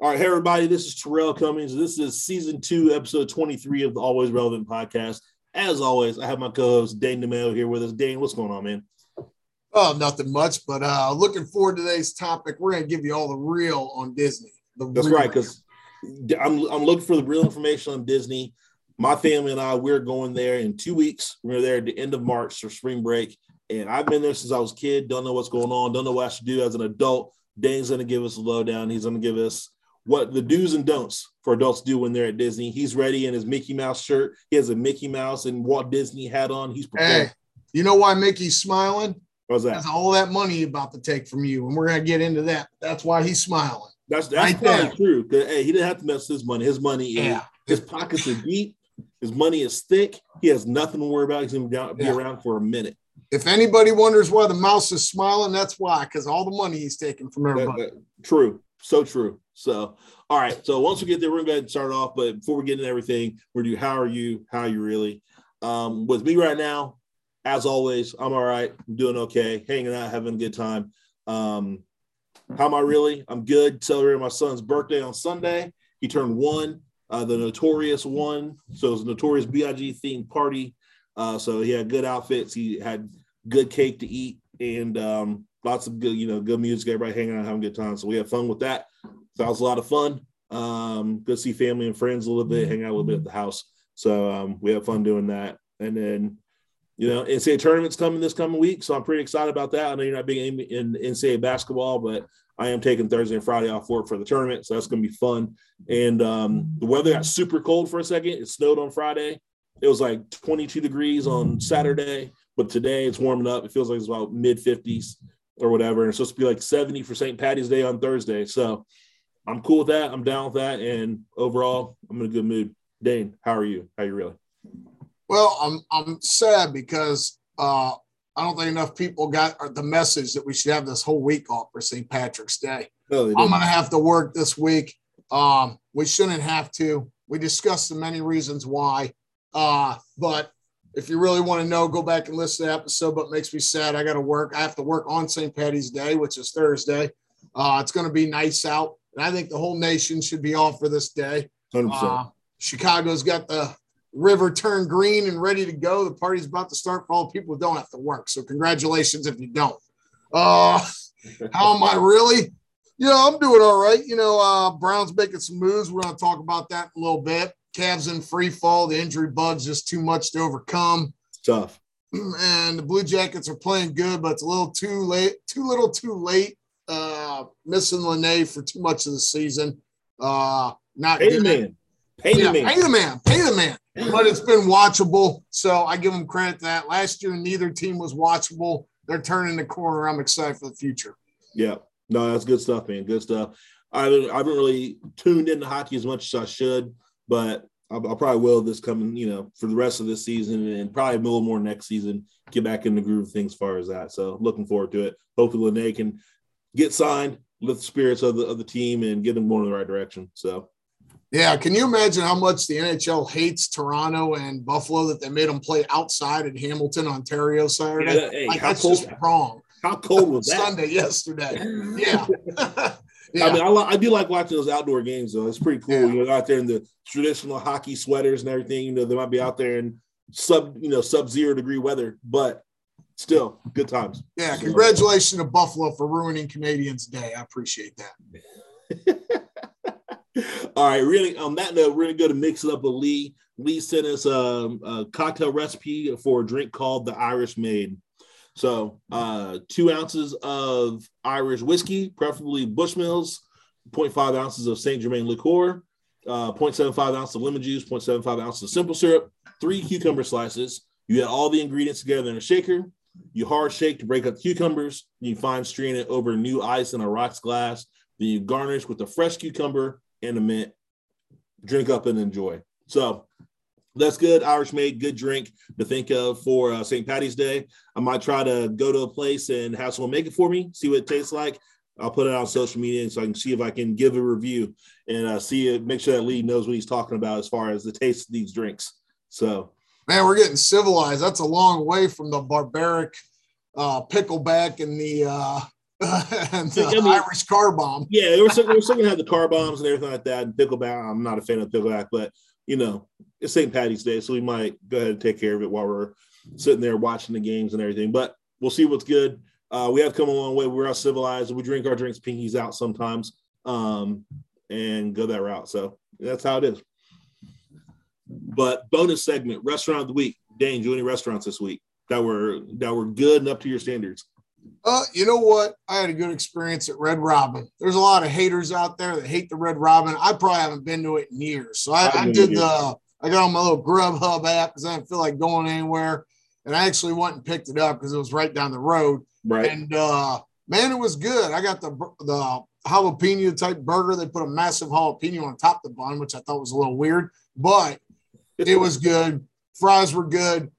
All right, hey everybody, this is Terrell Cummings. This is season two, episode 23 of the Always Relevant podcast. As always, I have my co-host Dane DeMeo here with us. Dane, what's going on, man? Oh, nothing much, but uh looking forward to today's topic. We're gonna give you all the real on Disney. That's right, because I'm I'm looking for the real information on Disney. My family and I, we're going there in two weeks. We're there at the end of March for spring break. And I've been there since I was a kid. Don't know what's going on. Don't know what I should do as an adult. Dane's going to give us a lowdown. He's going to give us what the do's and don'ts for adults do when they're at Disney. He's ready in his Mickey Mouse shirt. He has a Mickey Mouse and Walt Disney hat on. He's prepared. Hey, you know why Mickey's smiling? What's that? That's all that money about to take from you, and we're gonna get into that. That's why he's smiling. That's that's Right probably there. hey, he didn't have to mess with his money. His money is Yeah. his pockets are deep. His money is thick. He has nothing to worry about. He's gonna be Yeah. around for a minute. If anybody wonders why the mouse is smiling, that's why, because all the money he's taking from That- everybody. that- true. So true. So, all right. So once we get there, we're to go ahead and start off. But before we get into everything, we're to do how are you? How are you really? Um, with me right now, as always, I'm all right. I'm doing okay, hanging out, having a good time. Um, how am I really? I'm good. Celebrating my son's birthday on Sunday. He turned one, uh, the notorious one. So it was a notorious BIG themed party. Uh, so he had good outfits. He had good cake to eat and um, lots of good, you know, good music. Everybody hanging out, having a good time. So we had fun with that. So that was a lot of fun. Um, to see family and friends a little bit, hang out a little bit at the house. So um, we had fun doing that. And then, you know, NCAA tournament's coming this coming week. So I'm pretty excited about that. I know you're not being in, in NCAA basketball, but I am taking Thursday and Friday off work for the tournament. So that's going to be fun. And um, the weather got super cold for a second. It snowed on Friday. It was like 22 degrees on Saturday, but today it's warming up. It feels like it's about mid 50s or whatever. And it's supposed to be like 70 for St. Patty's Day on Thursday. So I'm cool with that. I'm down with that. And overall, I'm in a good mood. Dane, how are you? How are you really? Well, I'm I'm sad because uh, I don't think enough people got the message that we should have this whole week off for St. Patrick's Day. They I'm gonna have to work this week. Um, we shouldn't have to. We discussed the many reasons why. Uh, but if you really want to know, go back and listen to the episode. But it makes me sad. I got to work. I have to work on St. Patty's Day, which is Thursday. Uh, it's going to be nice out, and I think the whole nation should be off for this day. 100%. Uh, Chicago's got the river turned green and ready to go. The party's about to start for all people who don't have to work. So congratulations if you don't. Uh, how am I really? You know, I'm doing all right. You know, uh, Brown's making some moves. We're going to talk about that in a little bit. Cavs in free fall. The injury bug's just too much to overcome. It's tough. And the Blue Jackets are playing good, but it's a little too late, too little too late. Uh, missing Laine for too much of the season. Uh, not Pay the man. Pay the man. pay the man, pay the man. But it's been watchable, so I give them credit that. Last year, neither team was watchable. They're turning the corner. I'm excited for the future. Yeah, no, that's good stuff, man. Good stuff. I haven't, I haven't really tuned into hockey as much as I should, but I, I probably will this coming, you know, for the rest of this season and probably a little more next season. Get back in the groove of things as far as that. So looking forward to it. Hopefully, Laine can get signed, lift the spirits of the of the team, and get them going in the right direction. So Yeah, can you imagine how much the NHL hates Toronto and Buffalo that they made them play outside in Hamilton, Ontario Saturday? Yeah, hey, like, how that's cold- just wrong. how cold was that? Sunday yesterday. Yeah. yeah. I mean, I, li- I do like watching those outdoor games though. It's pretty cool. Yeah. You know, out there in the traditional hockey sweaters and everything. You know, they might be out there in sub, you know, sub zero degree weather, but still good times. yeah. So- Congratulations to Buffalo for ruining Canadians' Day. I appreciate that. All right, really. On that note, we're gonna go to mix it up with Lee. Lee sent us um, a cocktail recipe for a drink called the Irish Maid. So, uh, two ounces of Irish whiskey, preferably Bushmills, 0.5 ounces of Saint Germain liqueur, uh, 0.75 ounces of lemon juice, 0.75 ounces of simple syrup, three cucumber slices. You add all the ingredients together in a shaker. You hard shake to break up cucumbers. You fine strain it over new ice in a rocks glass. Then you garnish with a fresh cucumber and a mint. Drink up and enjoy. So that's good. Irish Maid, good drink to think of for uh, St. Patty's Day. I might try to go to a place and have someone make it for me, see what it tastes like. I'll put it on social media so I can see if I can give a review and uh, see it, make sure that Lee knows what he's talking about as far as the taste of these drinks. So Man, we're getting civilized. That's a long way from the barbaric uh, pickleback and the uh, and the I mean, Irish car bomb. Yeah, we're still, we're still gonna have the car bombs and everything like that. And pickleback. I'm not a fan of pickleback, but you know, it's St. Patty's Day, so we might go ahead and take care of it while we're sitting there watching the games and everything. But we'll see what's good. Uh, we have come a long way. We're all civilized. We drink our drinks pinkies out sometimes um, and go that route. So that's how it is. But bonus segment, restaurant of the week. Dane, do any restaurants this week that were that were good and up to your standards? Uh, you know what? I had a good experience at Red Robin. There's a lot of haters out there that hate the Red Robin. I probably haven't been to it in years. So I, I did the I got on my little Grubhub app because I didn't feel like going anywhere. And I actually went and picked it up because it was right down the road. Right. And uh man, it was good. I got the the jalapeno type burger. They put a massive jalapeno on top of the bun, which I thought was a little weird, but it was good. Fries were good.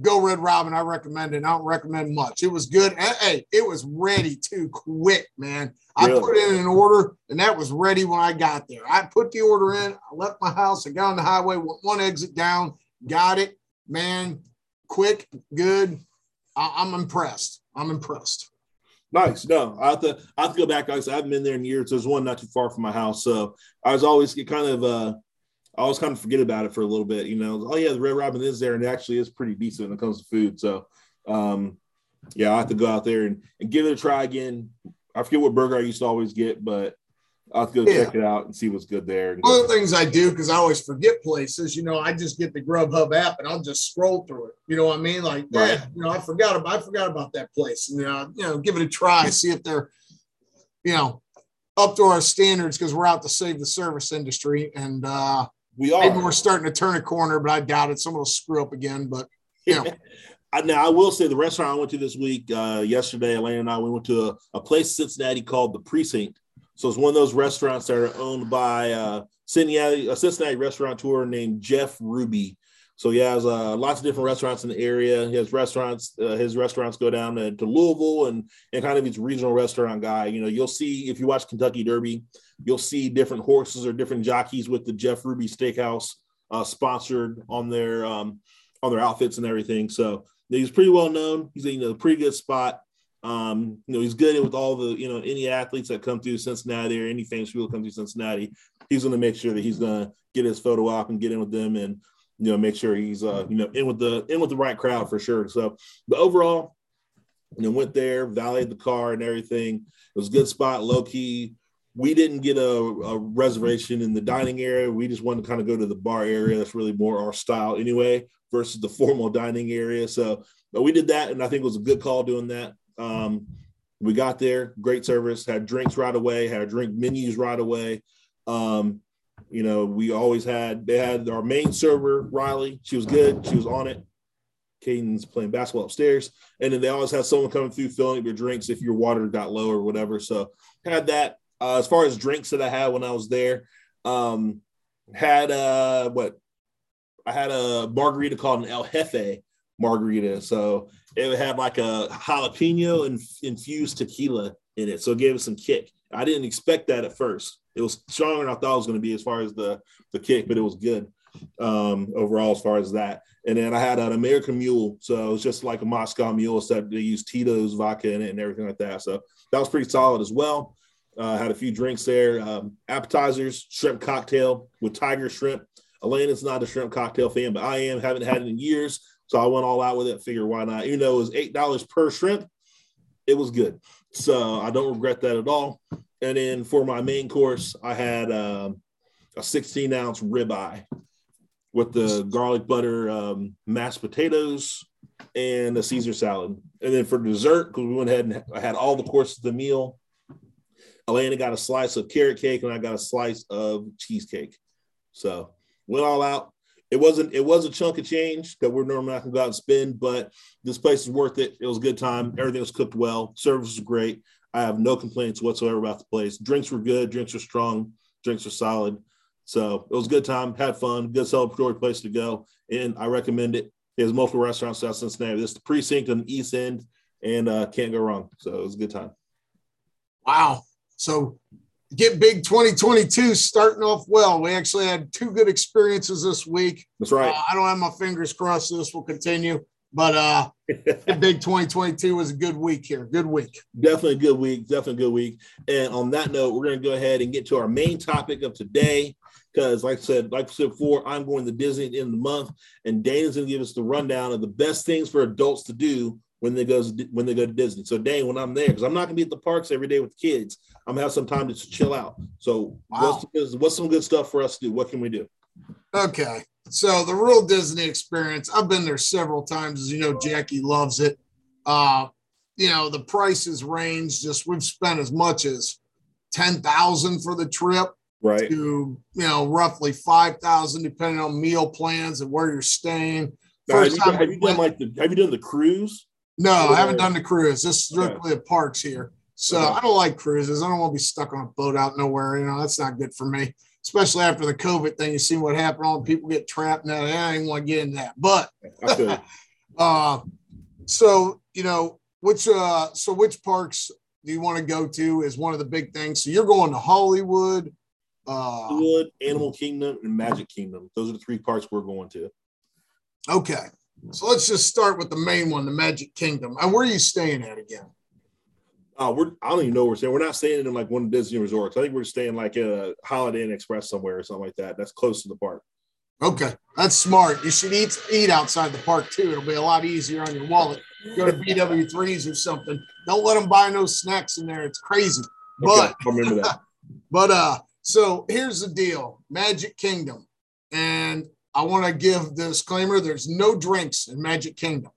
Go Red Robin. I recommend it. I don't recommend much. It was good. Hey, it was ready too quick, man. I put in an order and that was ready when I got there. I put the order in. I left my house. I got on the highway, one exit down, got it, man. Quick, good. I- am I'm impressed. I'm impressed. Nice. No, I have to I have to go back. I haven't been there in years. There's one not too far from my house, so I was always kind of uh I always kind of forget about it for a little bit. You know, oh yeah, the Red Robin is there, and it actually is pretty decent when it comes to food. So, um, yeah, I have to go out there and, and give it a try again. I forget what burger I used to always get, but I'll have to go yeah. check it out and see what's good there. One of the things I do because I always forget places, you know, I just get the Grubhub app and I'll just scroll through it. You know what I mean? Like, right. yeah, you know, I forgot about I forgot about that place. And, uh, you know, give it a try, see if they're, you know, up to our standards because we're out to save the service industry. And uh, we are. Maybe we're starting to turn a corner, but I doubt it. Someone will screw up again. But you know. now I will say the restaurant I went to this week, uh, yesterday, Elaine and I, we went to a, a, place in Cincinnati called the Precinct. So it's one of those restaurants that are owned by uh, Cincinnati, a Cincinnati restaurateur named Jeff Ruby. So he has uh, lots of different restaurants in the area. He has restaurants. Uh, his restaurants go down to, to, Louisville and and kind of he's regional restaurant guy. You know, you'll see if you watch Kentucky Derby, you'll see different horses or different jockeys with the Jeff Ruby Steakhouse uh, sponsored on their um, on their outfits and everything. So he's pretty well known. He's in a pretty good spot. Um, you know, he's good with all the you know any athletes that come through Cincinnati or any famous people come through Cincinnati. He's going to make sure that he's going to get his photo op and get in with them and you know, make sure he's uh, you know, in with the in with the right crowd for sure. So, but overall, you know, went there, valeted the car and everything. It was a good spot, low key. We didn't get a, a reservation in the dining area. We just wanted to kind of go to the bar area. That's really more our style anyway, versus the formal dining area. So, but we did that, and I think it was a good call doing that. Um, we got there, great service, had drinks right away, had drink menus right away. Um, you know, we always had they had our main server, Riley. She was good. She was on it. Caden's playing basketball upstairs. And then they always had someone coming through filling up your drinks if your water got low or whatever. So had that. Uh, as far as drinks that I had when I was there, um, had uh what I had a margarita called an El Jefe margarita. So it had like a jalapeno and infused tequila in it. So it gave it some kick. I didn't expect that at first. It was stronger than I thought it was going to be as far as the the kick, but it was good um, overall as far as that. And then I had an American Mule, so it was just like a Moscow Mule, except they used Tito's vodka in it and everything like that. So that was pretty solid as well. Uh, had a few drinks there, um, appetizers, shrimp cocktail with tiger shrimp. Elaine is not a shrimp cocktail fan, but I am. Haven't had it in years, so I went all out with it. Figure why not? You know, it was eight dollars per shrimp, it was good. So I don't regret that at all. And then for my main course, I had um, a 16 ounce ribeye with the garlic butter um, mashed potatoes and a Caesar salad. And then for dessert, because we went ahead and I had all the courses of the meal, Elena got a slice of carrot cake and I got a slice of cheesecake. So went all out. It wasn't it was a chunk of change that we're normally not gonna go out and spend, but this place is worth it. It was a good time. Everything was cooked well. Service was great. I have no complaints whatsoever about the place. Drinks were good. Drinks were strong. Drinks were solid. So it was a good time. Had fun. Good celebratory place to go, and I recommend it. There's multiple restaurants South Cincinnati. This is the precinct on the east end, and uh, can't go wrong. So it was a good time. Wow. So get big 2022 starting off well. We actually had two good experiences this week. That's right. Uh, I don't have my fingers crossed this will continue, But uh big 2022 was a good week here. Good week. Definitely a good week. Definitely a good week. And on that note, we're going to go ahead and get to our main topic of today. Because, like I said, like I said before, I'm going to Disney at the end of the month, and Dana's going to give us the rundown of the best things for adults to do when they go when they go to Disney. So, Dane, when I'm there, because I'm not going to be at the parks every day with the kids, I'm to have some time to chill out. So, wow. what's, what's some good stuff for us to do? What can we do? Okay. So the real Disney experience, I've been there several times. As you know, Jackie loves it. Uh, you know, the prices range just we've spent as much as ten thousand for the trip. Right. To you know, roughly five thousand depending on meal plans and where you're staying. Now, First have, you, time have you done like the have you done the cruise? No, I haven't done the cruise. This is strictly okay. parks here. So. I don't like cruises. I don't want to be stuck on a boat out nowhere. You know, that's not good for me especially after the COVID thing. You see what happened. All the people get trapped. Now I don't want to get in that. But uh, so you know, which uh, so which parks do you want to go to? Is one of the big things. So you're going to Hollywood, uh, Hollywood, Animal Kingdom, and Magic Kingdom. Those are the three parks we're going to. Okay, so let's just start with the main one, the Magic Kingdom. And where are you staying at again? Uh, we're I don't even know where we're staying. We're not staying in like one of the Disney resorts. I think we're staying like a Holiday Inn Express somewhere or something like that. That's close to the park. Okay, that's smart. You should eat eat outside the park too. It'll be a lot easier on your wallet. Go to BW3s or something. Don't let them buy no snacks in there. It's crazy. But okay, remember that. but uh, so here's the deal: Magic Kingdom, and I want to give the disclaimer: there's no drinks in Magic Kingdom.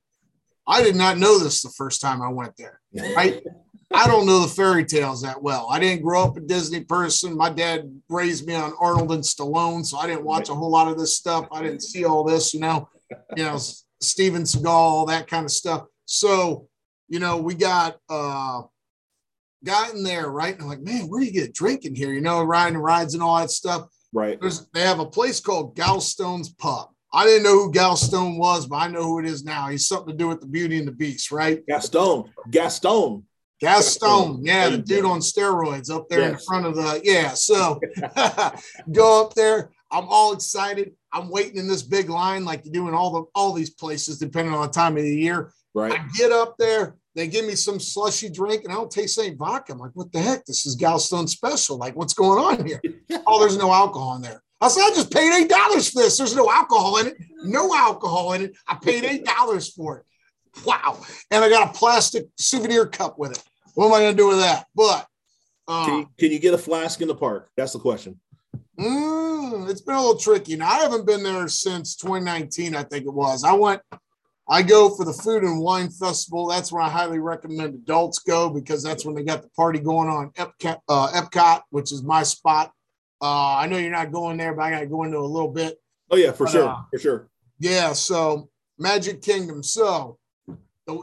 I did not know this the first time I went there. Right? I don't know the fairy tales that well. I didn't grow up a Disney person. My dad raised me on Arnold and Stallone, so I didn't watch a whole lot of this stuff. I didn't see all this, you know, you know, Steven Seagal, all that kind of stuff. So, you know, we got uh got in there, right? And I'm like, man, where do you get drinking here? You know, riding rides and all that stuff. Right. There's, they have a place called Galstone's Pub. I didn't know who Galstone was, but I know who it is now. He's something to do with the Beauty and the Beast, right? Gaston. Gaston. Gaston, yeah, the dude on steroids up there yes. in front of the yeah. So go up there. I'm all excited. I'm waiting in this big line like you do in all the all these places, depending on the time of the year. Right. I get up there, they give me some slushy drink, and I don't taste any vodka. I'm like, what the heck? This is Galstone special. Like, what's going on here? oh, there's no alcohol in there. I said, I just paid eight dollars for this. There's no alcohol in it. No alcohol in it. I paid eight dollars for it. Wow. And I got a plastic souvenir cup with it. What am I going to do with that? But uh, can, you, can, you, get a flask in the park? That's the question. Mm, it's been a little tricky. Now, I haven't been there since 2019, I think it was. I went, I go for the food and wine festival. That's where I highly recommend adults go because that's when they got the party going on Epcot, uh, Epcot which is my spot. Uh, I know you're not going there, but I got to go into a little bit. Oh, yeah, for but, sure. Uh, for sure. Yeah. So, Magic Kingdom. So,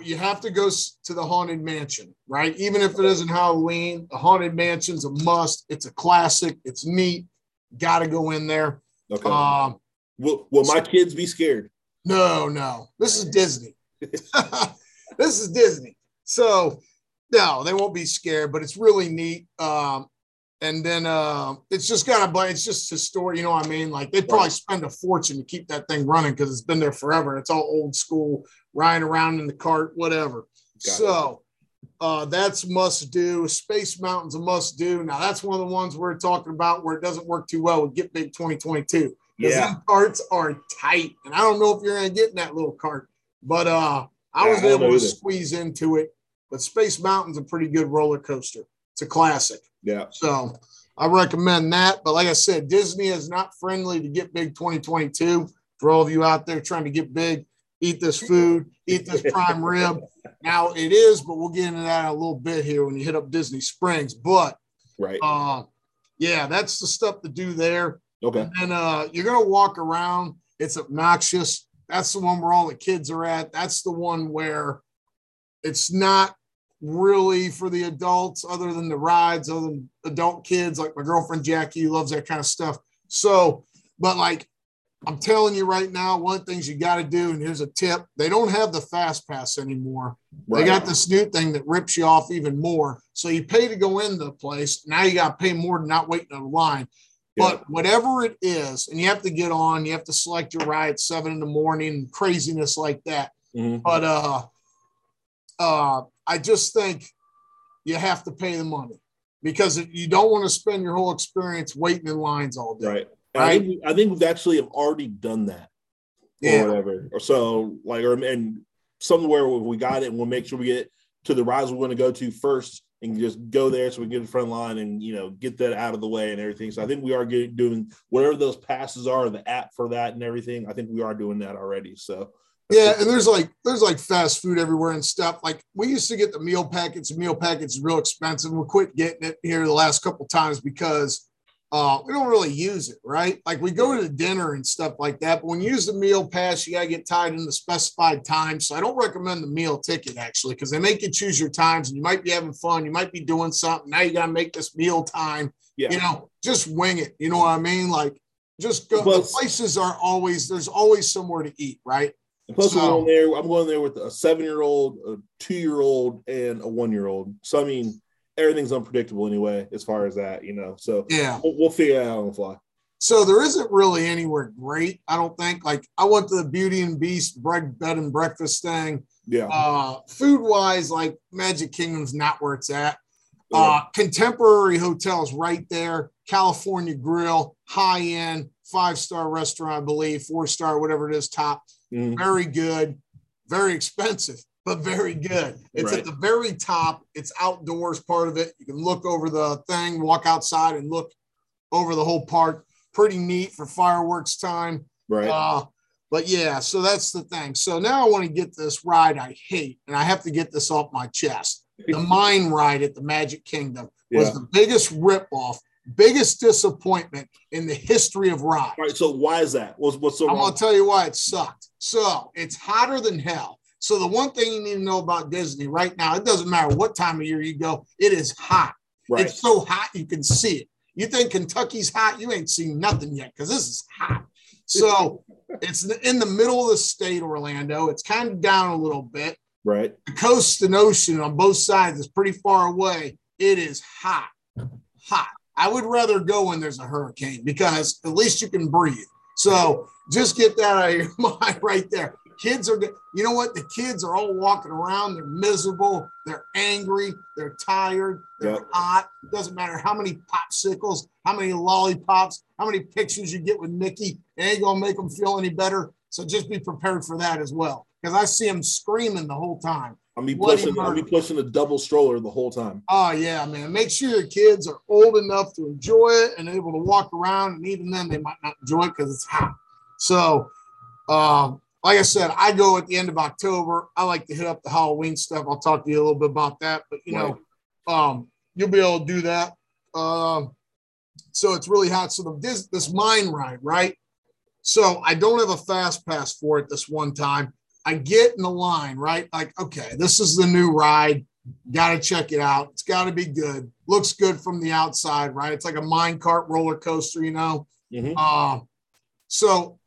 you have to go to the haunted mansion, right? Even if it isn't Halloween, the haunted mansion's a must. It's a classic. It's neat. Got to go in there. Okay. Um, will, will my kids be scared? No, no. This is Disney. this is Disney. So no, they won't be scared, but it's really neat. Um, and then uh, it's just got a but it's just a story, you know what I mean? Like they probably spend a fortune to keep that thing running because it's been there forever. It's all old school, riding around in the cart, whatever. Got so uh, that's must do. Space Mountain's a must do. Now that's one of the ones we're talking about where it doesn't work too well with Get Big 2022. Yeah, carts are tight, and I don't know if you're gonna get in that little cart, but uh, I yeah, was I able to squeeze into it. But Space Mountain's a pretty good roller coaster. It's a classic. Yeah. So I recommend that. But like I said, Disney is not friendly to get big 2022. For all of you out there trying to get big, eat this food, eat this prime rib. Now it is, but we'll get into that a little bit here when you hit up Disney Springs. But right, uh, yeah, that's the stuff to do there. Okay. And uh, you're gonna walk around. It's obnoxious. That's the one where all the kids are at. That's the one where it's not really for the adults other than the rides, other than adult kids. Like my girlfriend Jackie loves that kind of stuff. So, but like I'm telling you right now, one of the things you got to do, and here's a tip: they don't have the fast pass anymore. Right. They got this new thing that rips you off even more. So you pay to go in the place. Now you got to pay more than not waiting in a line. Yeah. But whatever it is, and you have to get on, you have to select your ride at seven in the morning, craziness like that. Mhm. But uh, uh, I just think you have to pay the money because you don't want to spend your whole experience waiting in lines all day. Right. And I, think we, I think we've actually have already done that or Yeah. whatever. Or so like or and somewhere where we got it and we'll make sure we get to the rides we're going to go to first and just go there so we get in front line and you know get that out of the way and everything. So I think we are getting doing whatever those passes are, the app for that and everything. I think we are doing that already. So Yeah, and there's like there's like fast food everywhere and stuff. Like we used to get the meal packets. Meal packets real expensive. We quit getting it here the last couple times because uh, we don't really use it, right? Like we go to dinner and stuff like that. But when you use the meal pass, you gotta get tied in the specified time. So I don't recommend the meal ticket actually because they make you choose your times, and you might be having fun, you might be doing something. Now you gotta make this meal time. yeah. You know, just wing it. You know what I mean? Like just go. Plus- the places are always there's always somewhere to eat, right? Plus, So- we're going there. I'm going there with a seven year old, a two year old, and a one year old. So I mean, everything's unpredictable anyway, as far as that, you know. So Yeah. we'll, we'll figure it out on the fly. So there isn't really anywhere great, I don't think. Like I went to the Beauty and Beast bread, bed and breakfast thing. Yeah. Uh, food wise, like Magic Kingdom's not where it's at. Uh, contemporary hotels right there, California Grill, high end, five star restaurant, I believe, four star, whatever it is, top. Mhm. Very good, very expensive, but very good. It's Right. at the very top. It's outdoors part of it. You can look over the thing, walk outside and look over the whole park. Pretty neat for fireworks time. Right. Uh, but yeah, so that's the thing. So now I want to get this ride I hate, and I have to get this off my chest. The mine ride at the Magic Kingdom was yeah. the biggest ripoff, biggest disappointment in the history of rides. All right. So why is that? What's what's so I'm wrong? gonna tell you why it sucked. So it's hotter than hell. So the one thing you need to know about Disney right now, it doesn't matter what time of year you go, it is hot. right. It's so hot you can see it. You think Kentucky's hot? You ain't seen nothing yet because this is hot. So it's in the middle of the state, Orlando. It's kind of down a little bit. right. The coast and ocean on both sides is pretty far away. It is hot, hot. I would rather go when there's a hurricane because at least you can breathe. So just get that out of your mind right there. Kids are, you know what? The kids are all walking around. They're miserable. They're angry. They're tired. They're Yep. hot. Doesn't matter how many popsicles, how many lollipops, how many pictures you get with Mickey. It ain't gonna make them feel any better. So just be prepared for that as well. Because I see them screaming the whole time. I'm be pushing. I'll be pushing a double stroller the whole time. Oh yeah, man. Make sure your kids are old enough to enjoy it and able to walk around. And even then, they might not enjoy it because it's hot. So, um, like I said, I go at the end of October. I like to hit up the Halloween stuff. I'll talk to you a little bit about that. But you know, um, you'll be able to do that. Um, so it's really hot. So the, this this mine ride, right? So I don't have a fast pass for it this one time. I get in the line, right? Like, okay, this is the new ride. Got to check it out. It's got to be good. Looks good from the outside, right? It's like a mine cart roller coaster, you know. Mhm. Uh, so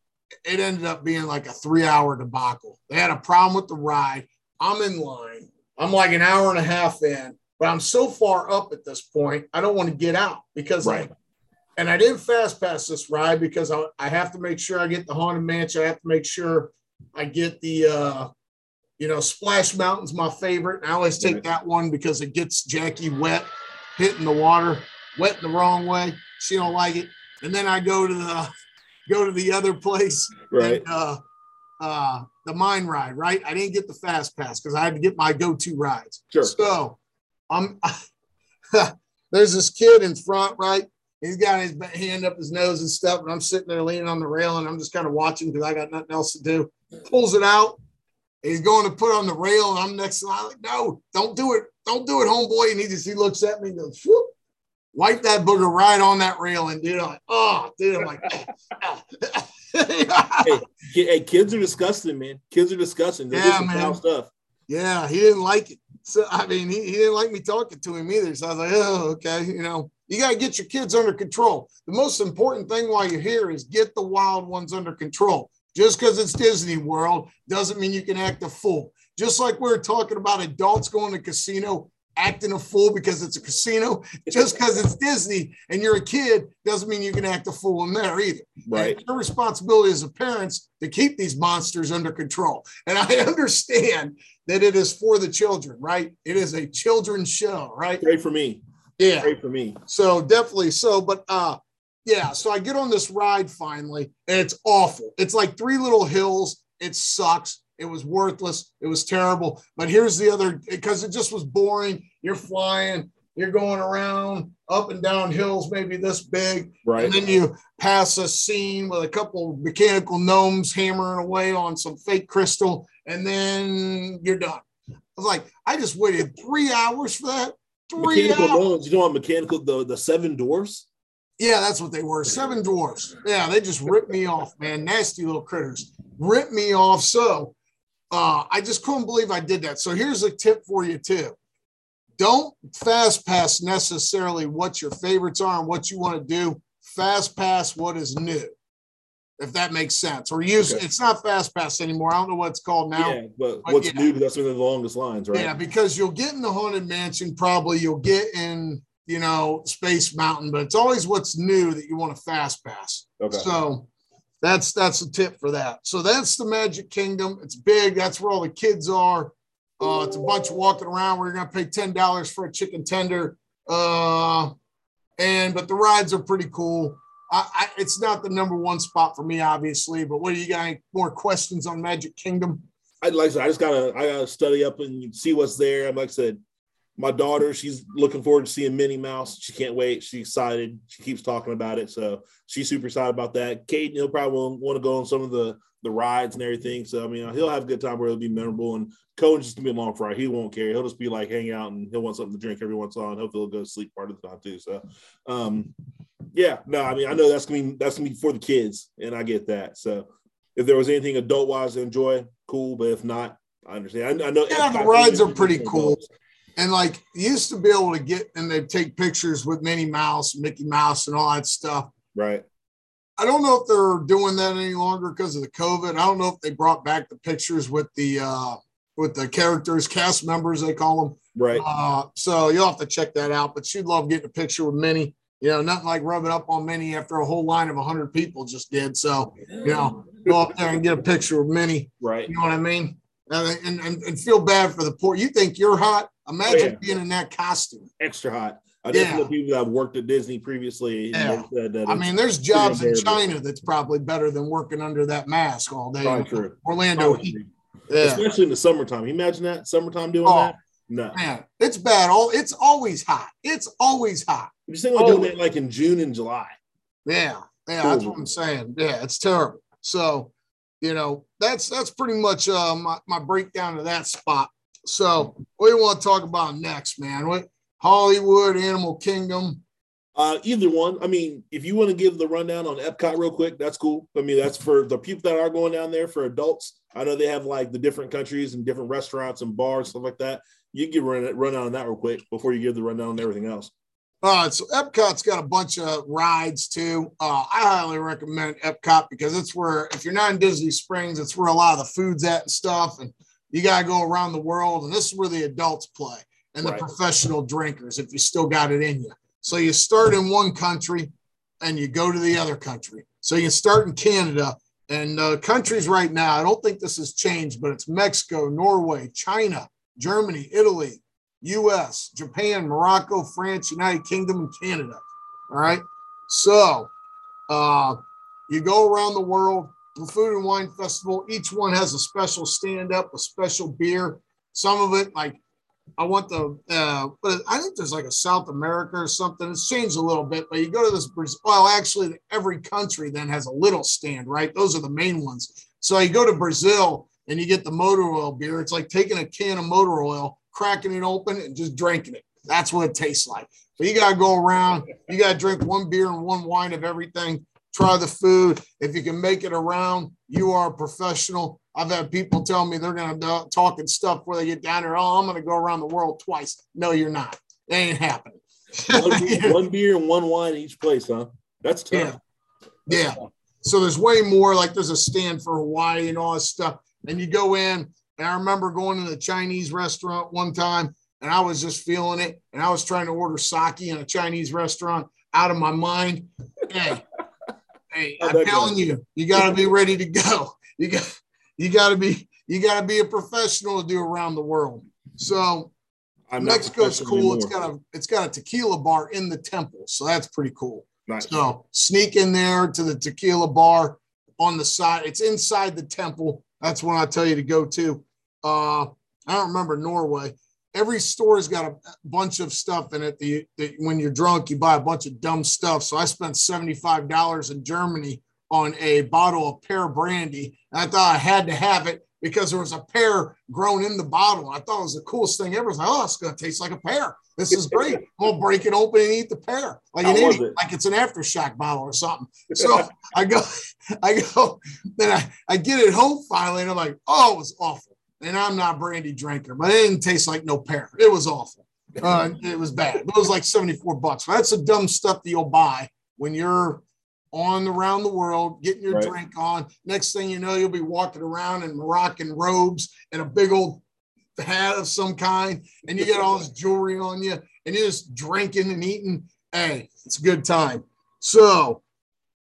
it ended up being like a three hour debacle. They had a problem with the ride. I'm in line. I'm like an hour and a half in, but I'm so far up at this point, I don't want to get out because Right. I, and I didn't fast pass this ride because I, I have to make sure I get the Haunted Mansion. I have to make sure I get the, uh, you know, Splash Mountain's my favorite. And I always take that one because it gets Jackie wet, hitting the water, wet the wrong way. She don't like it. And then I go to the go to the other place Right. and, uh, uh, the mine ride, right? I didn't get the fast pass because I had to get my go-to rides. Sure. So I'm there's this kid in front, right? He's got his hand up his nose and stuff, and I'm sitting there leaning on the rail, and I'm just kind of watching because I got nothing else to do. Pulls it out. He's going to put on the rail, and I'm next to him. I'm like, no, don't do it. Don't do it, homeboy. And he just he looks at me and goes, whoop, wipe that booger right on that railing, dude. I'm like, oh, dude. I'm like, oh. hey, hey, kids are disgusting, man. Kids are disgusting. They Yeah, man. stuff. Yeah, he didn't like it. So I mean, he, he didn't like me talking to him either. So I was like, oh, okay. You know, you got to get your kids under control. The most important thing while you're here is get the wild ones under control. Just because it's Disney World doesn't mean you can act a fool. Just like we are talking about adults going to casino acting a fool because it's a casino. Just because it's Disney and you're a kid doesn't mean you can act a fool in there either. Right. And your responsibility as a parents to keep these monsters under control. And I understand that it is for the children, right? It is a children's show, right? Great for me. Yeah. Great for me. So definitely so. But uh yeah, so I get on this ride finally, and it's awful. It's like three little hills. It sucks. It was worthless. It was terrible. But here's the other because it just was boring. You're flying, you're going around up and down hills, maybe this big. Right. And then you pass a scene with a couple mechanical gnomes hammering away on some fake crystal, and then you're done. I was like, I just waited three hours for that. Three mechanical hours. bones. You know what mechanical the the seven dwarfs? Yeah, that's what they were. Seven dwarfs. Yeah, they just ripped me off, man. Nasty little critters. Ripped me off. So uh, I just couldn't believe I did that. So here's a tip for you, too. Don't fast pass necessarily what your favorites are and what you want to do. Fast pass what is new, if that makes sense. Or use Okay. it's not fast pass anymore. I don't know what it's called now. yeah, but but what's yeah. new? That's one of the longest lines, right? Yeah, because you'll get in the haunted mansion, probably you'll get in, you know, Space Mountain, but it's always what's new that you want to fast pass. Okay. So that's that's a tip for that. So that's the Magic Kingdom. It's big. That's where all the kids are. Uh, it's a bunch of walking around. We're gonna pay ten dollars for a chicken tender. Uh, and but the rides are pretty cool. I, I, it's not the number one spot for me, obviously. But what do you got? Any more questions on Magic Kingdom? Like I said, I just gotta I gotta study up and see what's there. And like I said, my daughter, she's looking forward to seeing Minnie Mouse. She can't wait. She's excited. She keeps talking about it. So she's super excited about that. Caden, he'll probably want to go on some of the the rides and everything. So I mean, he'll have a good time where it'll be memorable. And Cohen's just gonna be along for it. He won't care. He'll just be like hang out and he'll want something to drink every once in a while. And hopefully he'll go to sleep part of the time too. So um yeah, no, I mean I know that's gonna be that's gonna be for the kids, and I get that. So if there was anything adult wise to enjoy, cool. But if not, I understand. I, I know Yeah, the rides are pretty cool. And like you used to be able to get and they'd take pictures with Minnie Mouse, Mickey Mouse, and all that stuff. Right. I don't know if they're doing that any longer because of the COVID. I don't know if they brought back the pictures with the uh with the characters, cast members, they call them. Right. Uh, so you'll have to check that out. But she'd love getting a picture with Minnie. You know, nothing like rubbing up on Minnie after a whole line of 100 people just did. So, you know, go up there and get a picture with Minnie. Right. You know what I mean? And, and, and, and feel bad for the poor. You think you're hot? Imagine Oh, yeah. being in that costume. Extra hot. Uh, I definitely Yeah. know people that have worked at Disney previously. Yeah. said that I mean, there's jobs in. China that's probably better than working under that mask all day. probably true. Orlando Probably heat. Yeah. Especially in the summertime. You imagine that summertime doing Oh. that? No. Man, it's bad. All it's always hot. It's always hot. You just Oh. doing that like in June and July. Yeah, yeah, that's what I'm saying. Yeah, it's terrible. So, you know, that's that's pretty much uh, my my breakdown of that spot. So, what do you want to talk about next, man? What Hollywood, Animal Kingdom? Uh, either one. I mean, if you want to give the rundown on Epcot real quick, that's cool. I mean, that's for the people that are going down there for adults. I know they have like the different countries and different restaurants and bars, stuff like that. You can run rundown on that real quick before you give the rundown on everything else. Uh, so Epcot's got a bunch of rides too. Uh, I highly recommend Epcot because it's where, if you're not in Disney Springs, it's where a lot of the food's at and stuff. And you got to go around the world. And this is where the adults play and the Right. professional drinkers, if you still got it in you. So you start in one country and you go to the other country. So you start in Canada and uh, countries right now. I don't think this has changed, but it's Mexico, Norway, China, Germany, Italy, US, Japan, Morocco, France, United Kingdom, and Canada. All right. So uh, you go around the world, the Food and Wine Festival. Each one has a special stand up, a special beer. Some of it, like I want the, uh, but I think there's like a South America or something. It's changed a little bit, but you go to this, Brazil- well, actually, every country then has a little stand, right? Those are the main ones. So you go to Brazil and you get the motor oil beer. It's like taking a can of motor oil, cracking it open, and just drinking it. That's what it tastes like. But you got to go around, you got to drink one beer and one wine of everything, try the food. If you can make it around, you are a professional. I've had people tell me they're going to uh, talk and stuff where they get down there. Oh, I'm going to go around the world twice. No, you're not. It ain't happening. One, beer, one beer and one wine each place, huh? That's tough. Yeah. So there's way more. Like there's a stand for Hawaii and all this stuff. And you go in, and I remember going to the Chinese restaurant one time, and I was just feeling it. And I was trying to order sake in a Chinese restaurant out of my mind. Hey, hey, I'm telling you, you got to be ready to go. You got, you got to be, you got to be a professional to do around the world. So I'm Mexico's cool. Anymore. It's got a, it's got a tequila bar in the temple, so that's pretty cool. Nice. So sneak in there to the tequila bar on the side. It's inside the temple. That's when I tell you to go to. Uh, I don't remember Norway every store's got a bunch of stuff in it. The, the, when you're drunk, you buy a bunch of dumb stuff. So I spent $75 in Germany on a bottle of pear brandy. And I thought I had to have it because there was a pear grown in the bottle. I thought it was the coolest thing ever. I was like, oh, it's going to taste like a pear. This is great. I'm going to break it open and eat the pear like an idiot, it? like it's an aftershock bottle or something. So I go, I go, then I, I get it home finally and I'm like, oh, it was awful and I'm not brandy drinker, but it didn't taste like no pear. It was awful. Uh, it was bad. It was like 74 bucks. That's the dumb stuff that you'll buy when you're on around the world, getting your right. drink on. Next thing you know, you'll be walking around in Moroccan robes and a big old hat of some kind, and you get all this jewelry on you, and you're just drinking and eating. Hey, it's a good time. So,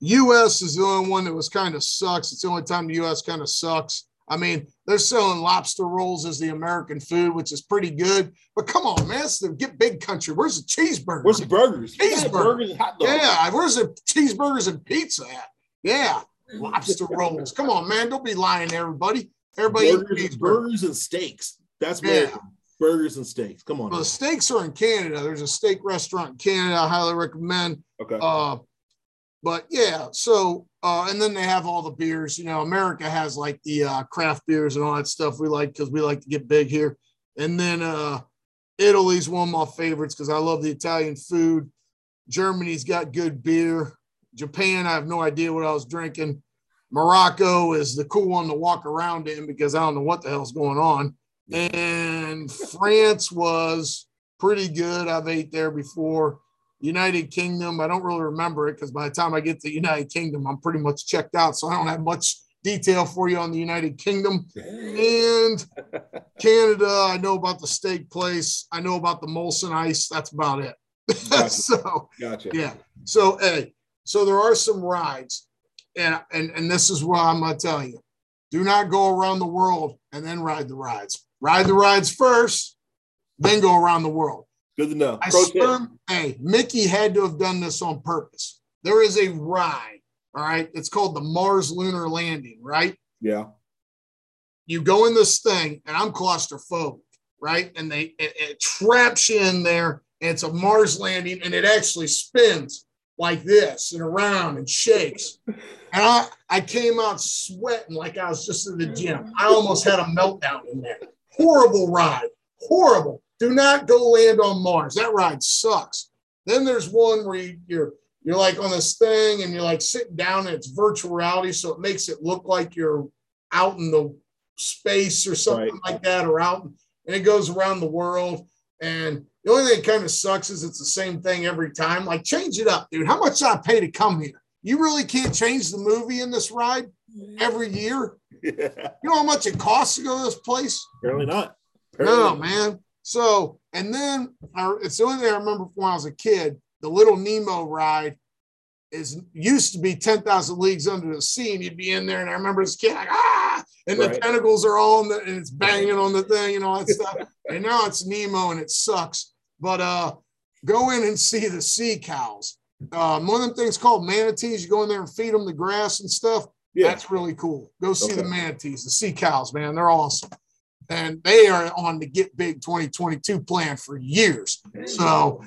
US is the only one that was kind of sucks. It's the only time the US kind of sucks. I mean, they're selling lobster rolls as the American food, which is pretty good. But come on, man, it's the get big country. Where's the cheeseburgers? Where's the burgers? Cheeseburgers, yeah, hot dogs. Yeah, where's the cheeseburgers and pizza at? Yeah, lobster rolls. Come on, man, don't be lying to everybody. Everybody burgers, burgers and steaks. That's yeah. Burgers and steaks. Come on. Well, the steaks are in Canada. There's a steak restaurant in Canada. I highly recommend. Okay. Uh, but yeah, so uh, and then they have all the beers. You know, America has like the uh, craft beers and all that stuff we like because we like to get big here. And then uh, Italy's one of my favorites because I love the Italian food. Germany's got good beer. Japan, I have no idea what I was drinking. Morocco is the cool one to walk around in because I don't know what the hell's going on. And France was pretty good. I've ate there before. United Kingdom, I don't really remember it because by the time I get to United Kingdom, I'm pretty much checked out. So I don't have much detail for you on the United Kingdom. And Canada, I know about the steak place. I know about the Molson Ice. That's about it. Gotcha. so gotcha. Yeah. So hey, so there are some rides. And and and this is what I'm gonna tell you. Do not go around the world and then ride the rides. Ride the rides first, then go around the world. Good to know. I swear, hey, Mickey had to have done this on purpose. There is a ride, all right? It's called the Mars Lunar Landing, right? Yeah. You go in this thing, and I'm claustrophobic, right? And they it, it traps you in there, and it's a Mars landing, and it actually spins like this and around and shakes. And I, I came out sweating like I was just in the gym. I almost had a meltdown in there. Horrible ride. Horrible. Do not go land on Mars. That ride sucks. Then there's one where you, you're you're like on this thing and you're like sitting down and it's virtual reality, so it makes it look like you're out in the space or something right. like that, or out and it goes around the world. And the only thing that kind of sucks is it's the same thing every time. Like, change it up, dude. How much did I pay to come here? You really can't change the movie in this ride every year. Yeah. You know how much it costs to go to this place? Apparently not. Apparently no, man. So, and then I, it's the only thing I remember when I was a kid. The little Nemo ride is used to be 10,000 leagues under the sea, and you'd be in there. And I remember as a kid, like, ah, and right. the tentacles are all in the, and it's banging on the thing and all that stuff. and now it's Nemo and it sucks. But uh, go in and see the sea cows. Um, one of them things called manatees. You go in there and feed them the grass and stuff. Yeah. That's really cool. Go see okay. the manatees, the sea cows, man. They're awesome and they are on the Get Big 2022 plan for years. So,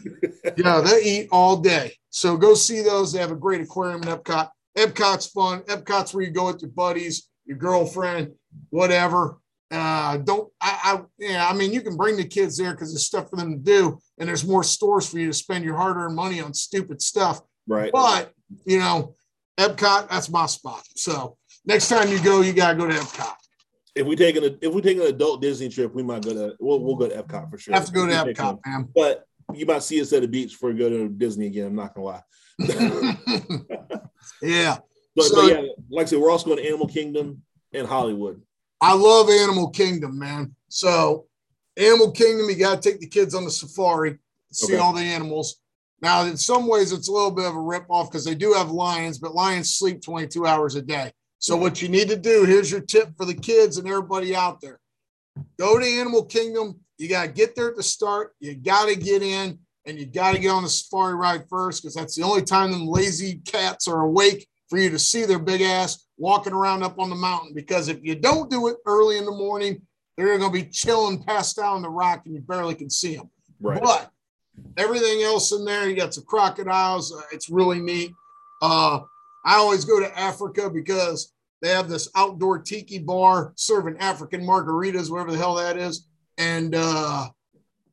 yeah, they eat all day. So go see those. They have a great aquarium in Epcot. Epcot's fun. Epcot's where you go with your buddies, your girlfriend, whatever. Uh, don't I, I yeah, I mean you can bring the kids there because there's stuff for them to do, and there's more stores for you to spend your hard-earned money on stupid stuff. Right. But you know, Epcot, that's my spot. So next time you go, you gotta go to Epcot if we take an if we take an adult Disney trip, we might go to we'll we'll go to Epcot for sure. Have to go to Epcot, man. But you might see us at the beach before we go to Disney again. I'm not gonna lie. yeah. But, so, but, yeah, like I said, we're also going to Animal Kingdom and Hollywood. I love Animal Kingdom, man. So Animal Kingdom, you got to take the kids on the safari, see Okay. all the animals. Now, in some ways, it's a little bit of a ripoff because they do have lions, but lions sleep 22 hours a day. So, what you need to do here's your tip for the kids and everybody out there go to Animal Kingdom. You got to get there at the start. You got to get in and you got to get on the safari ride first because that's the only time them lazy cats are awake for you to see their big ass walking around up on the mountain. Because if you don't do it early in the morning, they're going to be chilling passed out on the rock and you barely can see them. Right. But everything else in there, you got some crocodiles. Uh, it's really neat. Uh, I always go to Africa because they have this outdoor tiki bar serving African margaritas, whatever the hell that is, and uh,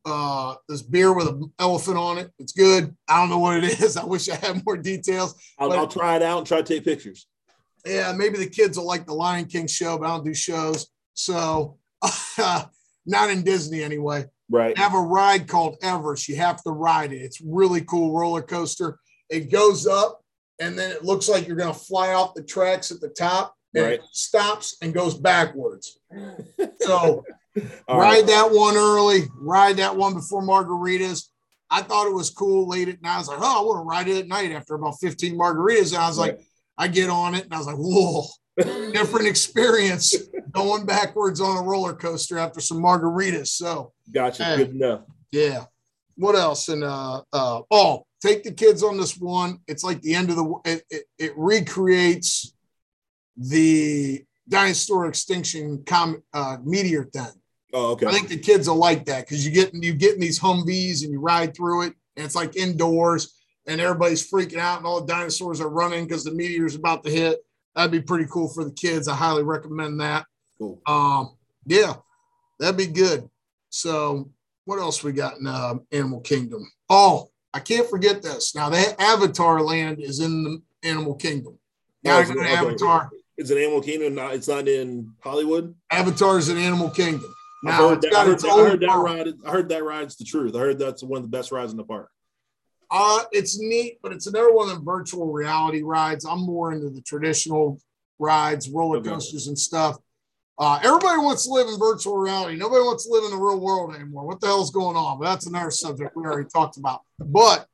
uh, this beer with an elephant on it. It's good. I don't know what it is. I wish I had more details. I'll, I'll try it out and try to take pictures. Yeah, maybe the kids will like the Lion King show, but I don't do shows. So, not in Disney anyway. Right. They have a ride called Everest. You have to ride it. It's really cool roller coaster. It goes up and then it looks like you're going to fly off the tracks at the top and Right. it stops and goes backwards. So ride right. that one early, ride that one before margaritas. I thought it was cool late at night. I was like, oh, I want to ride it at night after about 15 margaritas. And I was like, I get on it and I was like, whoa, different experience going backwards on a roller coaster after some margaritas. So Gotcha. Hey. Good enough. yeah. What else? And uh, uh, oh, take the kids on this one. It's like the end of the. It, it, it recreates the dinosaur extinction com, uh, meteor thing. Oh, okay. I think the kids will like that because you get you get in these Humvees and you ride through it, and it's like indoors, and everybody's freaking out, and all the dinosaurs are running because the meteor's about to hit. That'd be pretty cool for the kids. I highly recommend that. Cool. Um, yeah, that'd be good. So, what else we got in uh, Animal Kingdom? Oh, I can't forget this. Now, the Avatar Land is in the Animal Kingdom. Go to okay. Avatar. It's an Animal Kingdom. Not. It's not in Hollywood. Avatar is in Animal Kingdom. I Now, heard it's that. got I heard its that, I own heard that ride. I heard that ride's the truth. I heard that's one of the best rides in the park. Uh, it's neat, but it's another one of the virtual reality rides. I'm more into the traditional rides, roller Okay. coasters, and stuff. Uh, everybody wants to live in virtual reality. Nobody wants to live in the real world anymore. What the hell's going on? But that's another subject we already talked about. But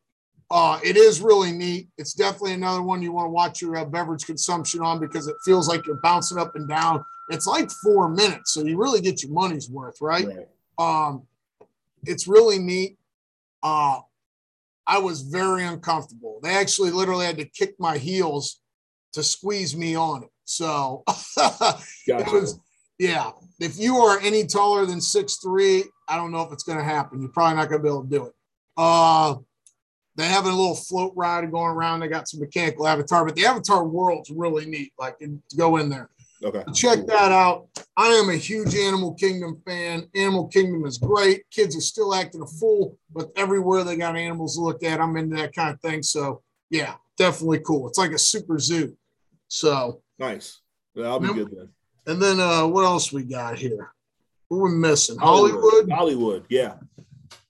uh, it is really neat. It's definitely another one you want to watch your uh, beverage consumption on because it feels like you're bouncing up and down. It's like four minutes, so you really get your money's worth, right? Um, it's really neat. Uh, I was very uncomfortable. They actually literally had to kick my heels to squeeze me on it. So it was, yeah. If you are any taller than six three, I don't know if it's going to happen. You're probably not going to be able to do it. Uh, they have a little float ride going around. They got some mechanical avatar, but the avatar world's really neat. Like to go in there okay. check that out. I am a huge Animal Kingdom fan. Animal Kingdom is great. Kids are still acting a fool, but everywhere they got animals to look at, I'm into that kind of thing. So yeah, definitely cool. It's like a super zoo. So Nice. Well, I'll be good then. And then uh what else we got here? What are we missing? Hollywood. Hollywood. Yeah.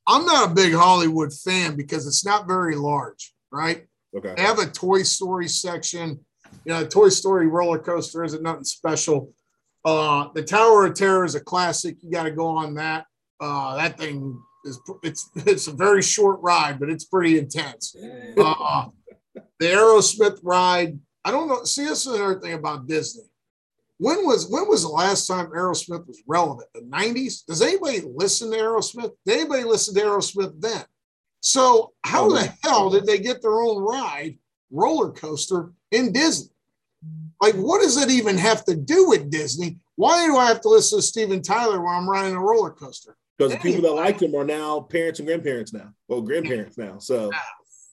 I'm not a big Hollywood fan because it's not very large, right? Okay. They have a Toy Story section. You know, Toy Story roller coaster isn't nothing special. Uh, the Tower of Terror is a classic. You got to go on that. Uh, that thing is it's it's a very short ride, but it's pretty intense. Uh, the Aerosmith ride. I don't know. See, this is another thing about Disney. When was when was the last time Aerosmith was relevant? The 90s? Does anybody listen to Aerosmith? Did anybody listen to Aerosmith then? So how Oh, the hell did they get their own ride, roller coaster in Disney? Like, what does it even have to do with Disney? Why do I have to listen to Steven Tyler when I'm riding a roller coaster? Because the people that like him are now parents and grandparents now. Well, grandparents now. So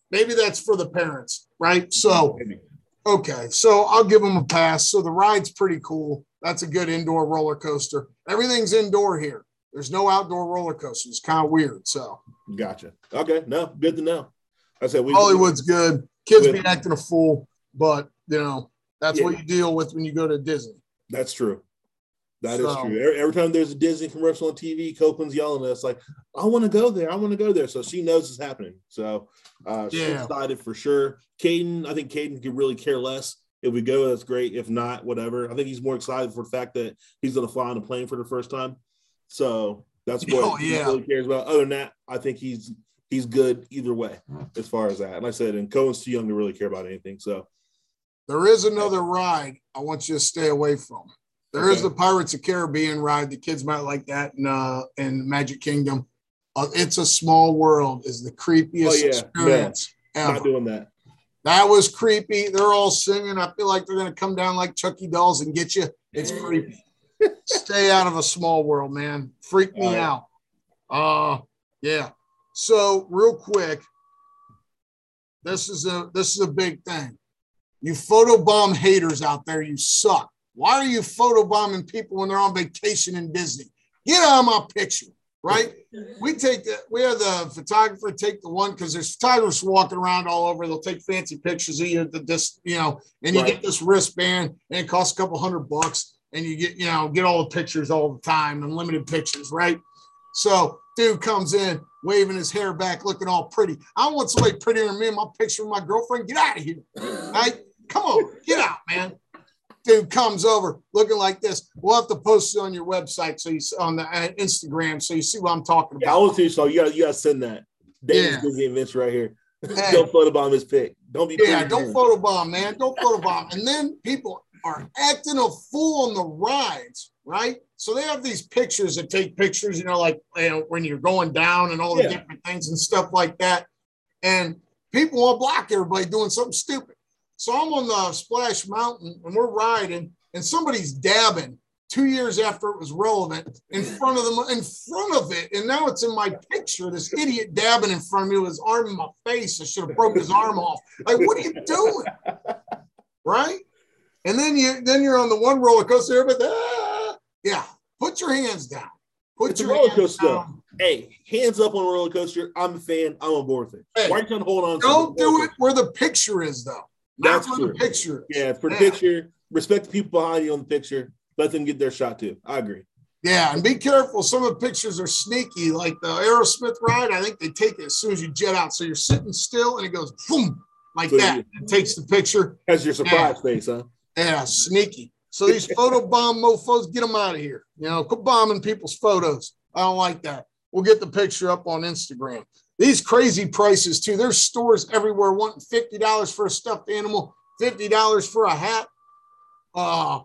Maybe that's for the parents, right? So maybe. Okay, so I'll give them a pass. So the ride's pretty cool. That's a good indoor roller coaster. Everything's indoor here. There's no outdoor roller coasters. It's kind of weird. So Gotcha. Okay. No, good to know. I said we Hollywood's good. Kids be acting a fool, but you know that's what you deal with when you go to Disney. That's true. That is So- true. Every, every time there's a Disney commercial on TV, Copeland's yelling at us like, "I want to go there. I want to go there." So she knows it's happening. So uh, she's excited for sure. Caden, I think Caden could really care less if we go. That's great. If not, whatever. I think he's more excited for the fact that he's going to fly on a plane for the first time. So That's what Oh, he really cares about. Other than that, I think he's he's good either way as far as that. Like I said, and Cohen's too young to really care about anything. So There is another ride I want you to stay away from. There is Okay. the Pirates of Caribbean ride. The kids might like that in uh in Magic Kingdom. Uh, it's a small world is the creepiest Oh, yeah. experience not ever. doing that. That was creepy. They're all singing. I feel like they're gonna come down like Chucky dolls and get you. It's creepy. Stay out of a small world, man. Freak me right. out. Uh yeah. So real quick, this is a this is a big thing. You photobomb haters out there, you suck. Why are you photobombing people when they're on vacation in Disney? Get out of my picture, right? We take the we have the photographer take the one because there's photographers walking around all over. They'll take fancy pictures of you at the this, you know, and you Right. get this wristband and it costs a couple hundred bucks, and you get, you know, get all the pictures all the time, unlimited pictures, right? So dude comes in waving his hair back, looking all pretty. I want somebody prettier than me in my picture with my girlfriend. Get out of here. Right? Come on, get out, man. Dude comes over looking like this. We'll have to post it on your website so you on the uh, Instagram so you see what I'm talking Yeah, I about. want to see so you got you got to send that. David's Yeah. Disney events right here. Hey. Don't photobomb his pic. Don't be Yeah, don't photobomb, man. Don't photobomb. And then people are acting a fool on the rides, right? So they have these pictures that take pictures, you know, like you know, when you're going down and all the Yeah. different things and stuff like that. And people will block everybody doing something stupid. So I'm on the Splash Mountain and we're riding, and somebody's dabbing two years after it was relevant in front of them, in front of it. And now it's in my picture. This idiot dabbing in front of me with his arm in my face. I should have broken his arm off. Like, what are you doing? Right? And then you then you're on the one roller coaster, but ah, yeah, put your hands down. Put It's your roller coaster. down. Hey, hands up on a roller coaster. I'm a fan. I'm on board with it. Hey, Why are you trying to hold on? to Don't do it where the picture is, though. That's true. the picture. Yeah, for the Yeah. picture, respect the people behind you on the picture. Let them get their shot too. I agree. Yeah, and be careful. Some of the pictures are sneaky, like the Aerosmith ride. I think they take it as soon as you jet out. So you're sitting still and it goes boom, like So that. It takes the picture. That's your surprise face, huh? Yeah, sneaky. So these photo bomb mofos, get them out of here. You know, quit bombing people's photos. I don't like that. We'll get the picture up on Instagram. These crazy prices too. There's stores everywhere wanting fifty dollars for a stuffed animal, fifty dollars for a hat. Uh,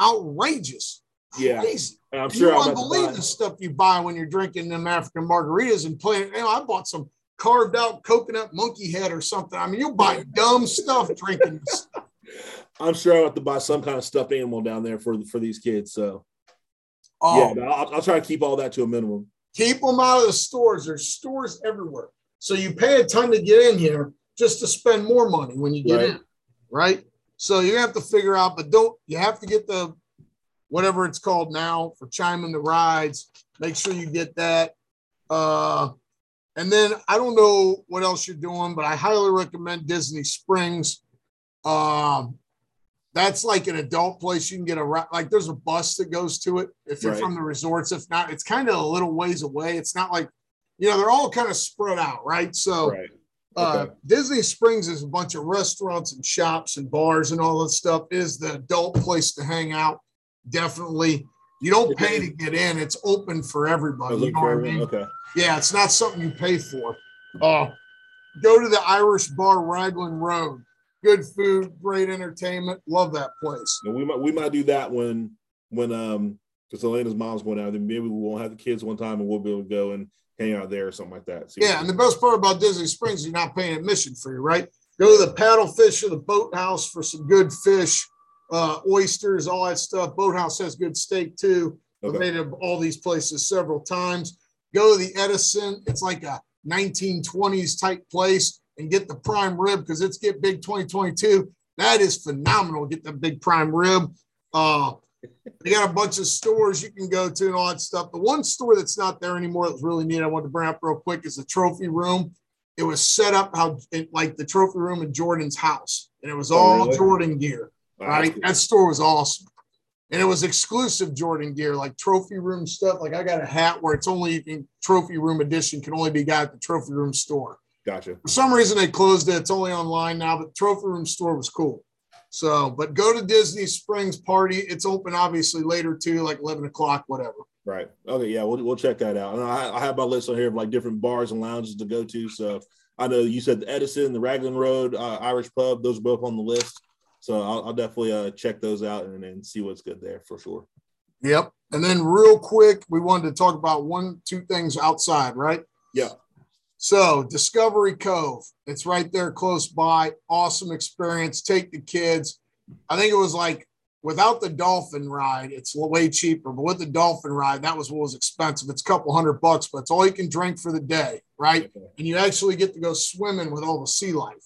outrageous. Yeah. Crazy. I'm you sure I'm won't to believe the stuff you buy when you're drinking them African margaritas and playing. You know, I bought some carved out coconut monkey head or something. I mean, you'll buy dumb stuff drinking this. I'm sure I'm about to buy some kind of stuffed animal down there for for these kids. So Oh, yeah, I'll, I'll try to keep all that to a minimum. Keep them out of the stores. There's stores everywhere. So you pay a ton to get in here just to spend more money when you get Right. in, right? So you have to figure out, but don't you have to get the whatever it's called now for chiming the rides. Make sure you get that. Uh, and then I don't know what else you're doing, but I highly recommend Disney Springs. Um, that's like an adult place. You can get a like there's a bus that goes to it if you're Right. from the resorts. If not, it's kind of a little ways away. It's not like you know they're all kind of spread out, right? So Right. uh, Okay. Disney Springs is a bunch of restaurants and shops and bars and all that stuff. Is the adult place to hang out? Definitely. You don't pay to get in. It's open for everybody. You know what I mean? Okay. Yeah, it's not something you pay for. Uh, go to the Irish Bar Raglan Road. Good food, great entertainment. Love that place. And we might we might do that when when um because Elena's mom's going out, then maybe we won't have the kids one time and we'll be able to go and hang out there or something like that. See Yeah, and the best part about Disney Springs, you're not paying admission fee, right? Go to the paddlefish or the boathouse for some good fish, uh, oysters, all that stuff. Boathouse has good steak too. I've Okay. made it all these places several times. Go to the Edison. It's like a 1920s type place and get the prime rib because it's get big 2022. That is phenomenal. Get the big prime rib. Uh, they got a bunch of stores you can go to and all that stuff. The one store that's not there anymore that was really neat, I wanted to bring up real quick, is the trophy room. It was set up how it, like the trophy room in Jordan's house, and it was Oh, all really? Jordan gear All right? That store was awesome. And it was exclusive Jordan gear, like trophy room stuff. Like I got a hat where it's only you trophy room edition can only be got at the trophy room store. Gotcha. For some reason they closed it. It's only online now, but trophy room store was cool. So, but go to Disney Springs party. It's open obviously later too, like 11 o'clock, whatever. Right. Okay. Yeah, we'll, we'll check that out. And I, I have my list on here of like different bars and lounges to go to. So I know you said the Edison, the Raglan Road, uh, Irish Pub. Those are both on the list. So I'll, I'll definitely uh, check those out and, and see what's good there for sure. Yep. And then real quick, we wanted to talk about one, two things outside, right? Yeah. So Discovery Cove, it's right there close by. Awesome experience. Take the kids. I think it was like without the dolphin ride, it's way cheaper. But with the dolphin ride, that was what was expensive. It's a couple hundred bucks, but it's all you can drink for the day, right? And you actually get to go swimming with all the sea life.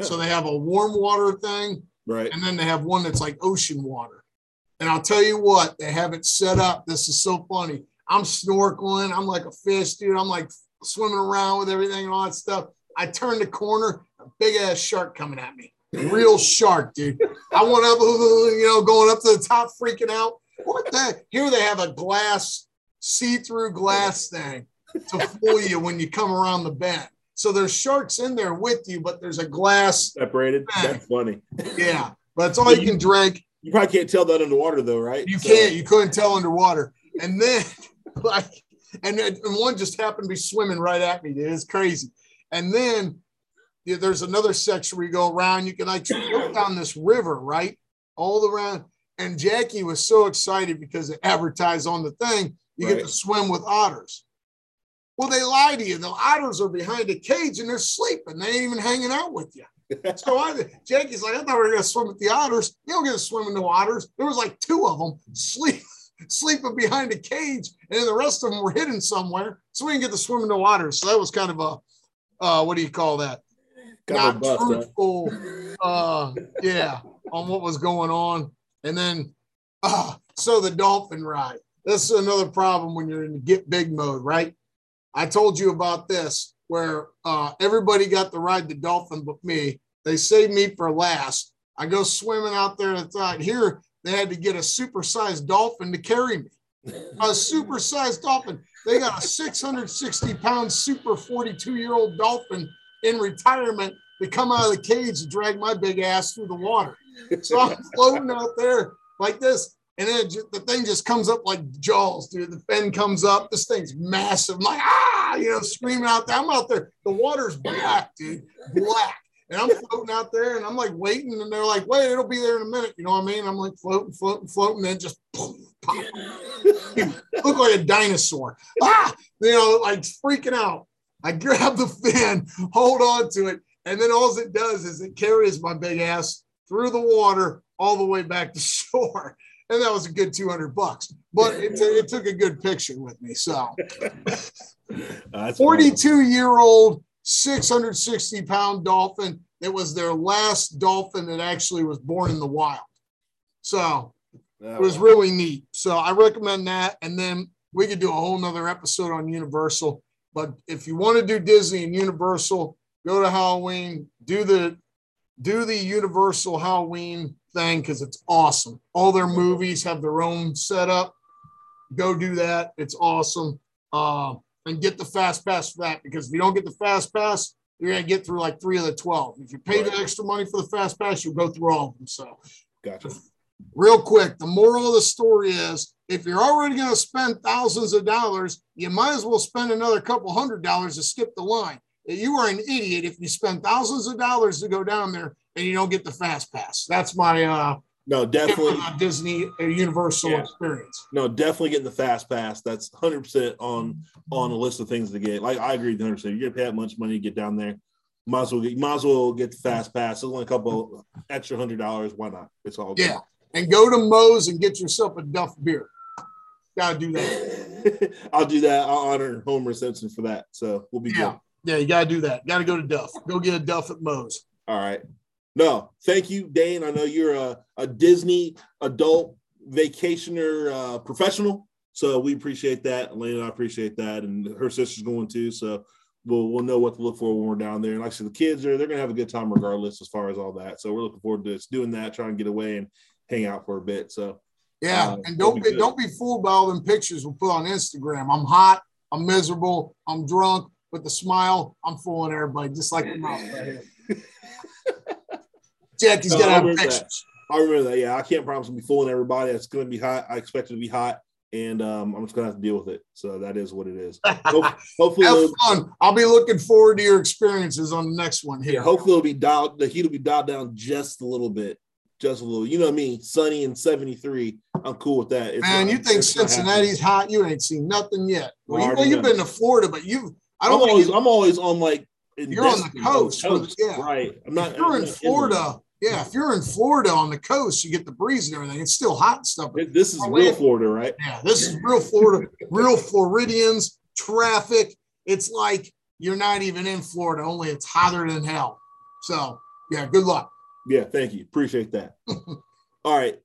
So they have a warm water thing, Right. and then they have one that's like ocean water. And I'll tell you what, they have it set up. This is so funny. I'm snorkeling. I'm like a fish, dude. I'm like swimming around with everything and all that stuff. I turn the corner, a big ass shark coming at me. Real shark, dude. I went up, you know, going up to the top, freaking out. What the? Here they have a glass, see-through glass thing to fool you when you come around the bend. So there's sharks in there with you, but there's a glass. Separated. That's funny. Yeah, but it's all you can drink. You probably can't tell that underwater though, right? You So- can't. You couldn't tell underwater. And then, like, and, and one just happened to be swimming right at me. Dude. It's crazy. And then yeah, there's another section where you go around. You can like walk down this river, right, all around. And Jackie was so excited because it advertised on the thing. You get to swim with otters. Well, they lie to you. The otters are behind a cage and they're sleeping. They ain't even hanging out with you. So I, Jackie's like, I thought we were gonna swim with the otters. You don't get to swim with no otters. There was like two of them sleep, sleeping behind a cage, and then the rest of them were hidden somewhere. So we didn't get to swim in the water. So that was kind of a, uh, what do you call that? Not truthful. Uh, yeah, on what was going on. And then, uh, so the dolphin ride. This is another problem when you're in the get big mode, right? I told you about this where uh, everybody got to ride the dolphin but me. They saved me for last. I go swimming out there and thought here they had to get a supersized dolphin to carry me. A supersized dolphin. They got a 660 pound super 42 year old dolphin in retirement to come out of the cage and drag my big ass through the water. So I'm floating out there like this. And then it ju- the thing just comes up like jaws, dude. The fin comes up. This thing's massive. I'm like, ah, you know, screaming out there. I'm out there. The water's black, dude, black. And I'm floating out there and I'm like waiting. And they're like, wait, it'll be there in a minute. You know what I mean? I'm like floating, floating, floating. Then just boom, pop. look like a dinosaur. Ah, you know, like freaking out. I grab the fin, hold on to it. And then all it does is it carries my big ass through the water all the way back to shore and that was a good 200 bucks but it, t- it took a good picture with me so That's 42 year old 660 pound dolphin it was their last dolphin that actually was born in the wild. So it was really neat. So i recommend that. And then we could do a whole nother episode on universal. But if you want to do disney and universal go to halloween do the do the universal halloween thing because it's awesome. All their movies have their own setup. Go do that. It's awesome. Uh, and get the fast pass for that because if you don't get the fast pass you're going to get through like three of the 12 if you pay the extra money for the fast pass you'll go through all of them so Gotcha. real quick, the moral of the story is if you're already going to spend thousands of dollars, you might as well spend another couple hundred dollars to skip the line. You are an idiot if you spend thousands of dollars to go down there and you don't get the fast pass. That's my uh, No, definitely. Disney uh, Universal Yeah. experience. No, definitely getting the fast pass. That's 100 percent on on the list of things to get. Like I agree 100. percent You're gonna pay that much money to get down there. Might as well get, might as well get the fast pass. It's only a couple extra hundred dollars. Why not? It's all good. Yeah. And go to Moe's and get yourself a Duff beer. Got to do that. I'll do that. I'll honor Homer Simpson for that. So we'll be Yeah. good. Yeah, you got to do that. Got to go to Duff. Go get a Duff at Moe's. All right. No, thank you, Dane. I know you're a, a Disney adult vacationer uh, professional. So we appreciate that. Elena, I appreciate that. And her sister's going too. So we'll we'll know what to look for when we're down there. And like I said, the kids are they're gonna have a good time regardless as far as all that. So we're looking forward to just doing that, trying to get away and hang out for a bit. So Yeah, Uh, and don't be be good. don't be fooled by all them pictures we put on Instagram. I'm hot, I'm miserable, I'm drunk, with the smile, I'm fooling everybody, just like the mouth right here. Jackie's No, gonna I have that. I remember that. Yeah, I can't promise to be fooling everybody. It's gonna be hot. I expect it to be hot. and um, I'm just gonna have to deal with it. So that is what it is. hopefully, have fun. I'll be looking forward to your experiences on the next one here. Yeah, hopefully, it'll be dialed. The heat will be dialed down just a little bit, just a little. You know what I mean? Sunny and 73. I'm cool with that. It's Man, not, you think Cincinnati's hot? You ain't seen nothing yet. Well, you, well you've been to Florida, but you've. I don't I'm always, I'm always on like. You're on the coast, coast yeah. right? I'm not. If you're I'm in Florida. Yeah, if you're in Florida on the coast, you get the breeze and everything. It's still hot and stuff. This is real Florida, right? Yeah, this is real Florida, real Floridians, traffic. It's like you're not even in Florida, only it's hotter than hell. So, yeah, good luck. Yeah, thank you. Appreciate that. all right.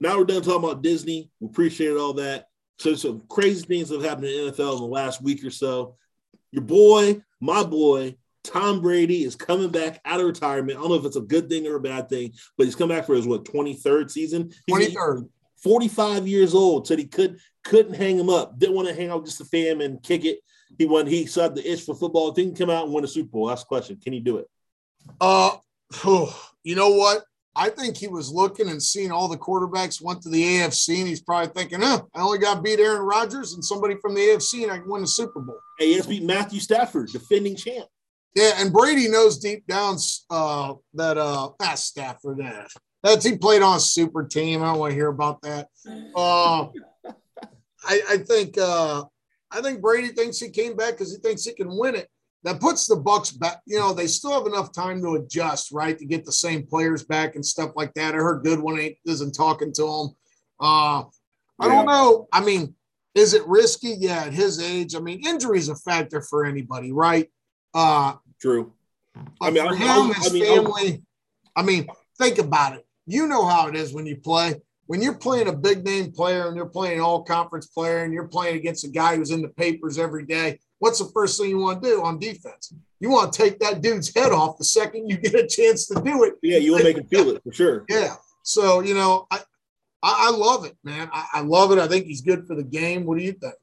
Now we're done talking about Disney. We appreciate all that. So, some crazy things have happened in NFL in the last week or so. Your boy, my boy, Tom Brady is coming back out of retirement. I don't know if it's a good thing or a bad thing, but he's come back for his what 23rd season. 23rd. 45 years old. Said he could couldn't hang him up. Didn't want to hang out just the fam and kick it. He won. He saw the itch for football. Didn't come out and win a Super Bowl. That's the question. Can he do it? Uh, oh, you know what? I think he was looking and seeing all the quarterbacks went to the AFC, and he's probably thinking, "Huh, I only got beat Aaron Rodgers and somebody from the AFC, and I can win the Super Bowl." Hey, he beat Matthew Stafford, defending champ. Yeah, and Brady knows deep down uh, that uh, ah, Stafford. Eh, that's he played on a super team. I don't want to hear about that. Uh, I, I think uh, I think Brady thinks he came back because he thinks he can win it. That puts the Bucs back. You know, they still have enough time to adjust, right, to get the same players back and stuff like that. I heard Godwin ain't isn't talking to him. Uh, I yeah. don't know. I mean, is it risky? Yeah, at his age. I mean, injury is a factor for anybody, right? Uh, True. I mean, for him, his I mean, family. I mean, think about it. You know how it is when you play. When you're playing a big name player and you're playing an all conference player and you're playing against a guy who's in the papers every day, what's the first thing you want to do on defense? You want to take that dude's head off the second you get a chance to do it. Yeah, you want to make him feel it for sure. Yeah. So, you know, I, I, I love it, man. I, I love it. I think he's good for the game. What do you think?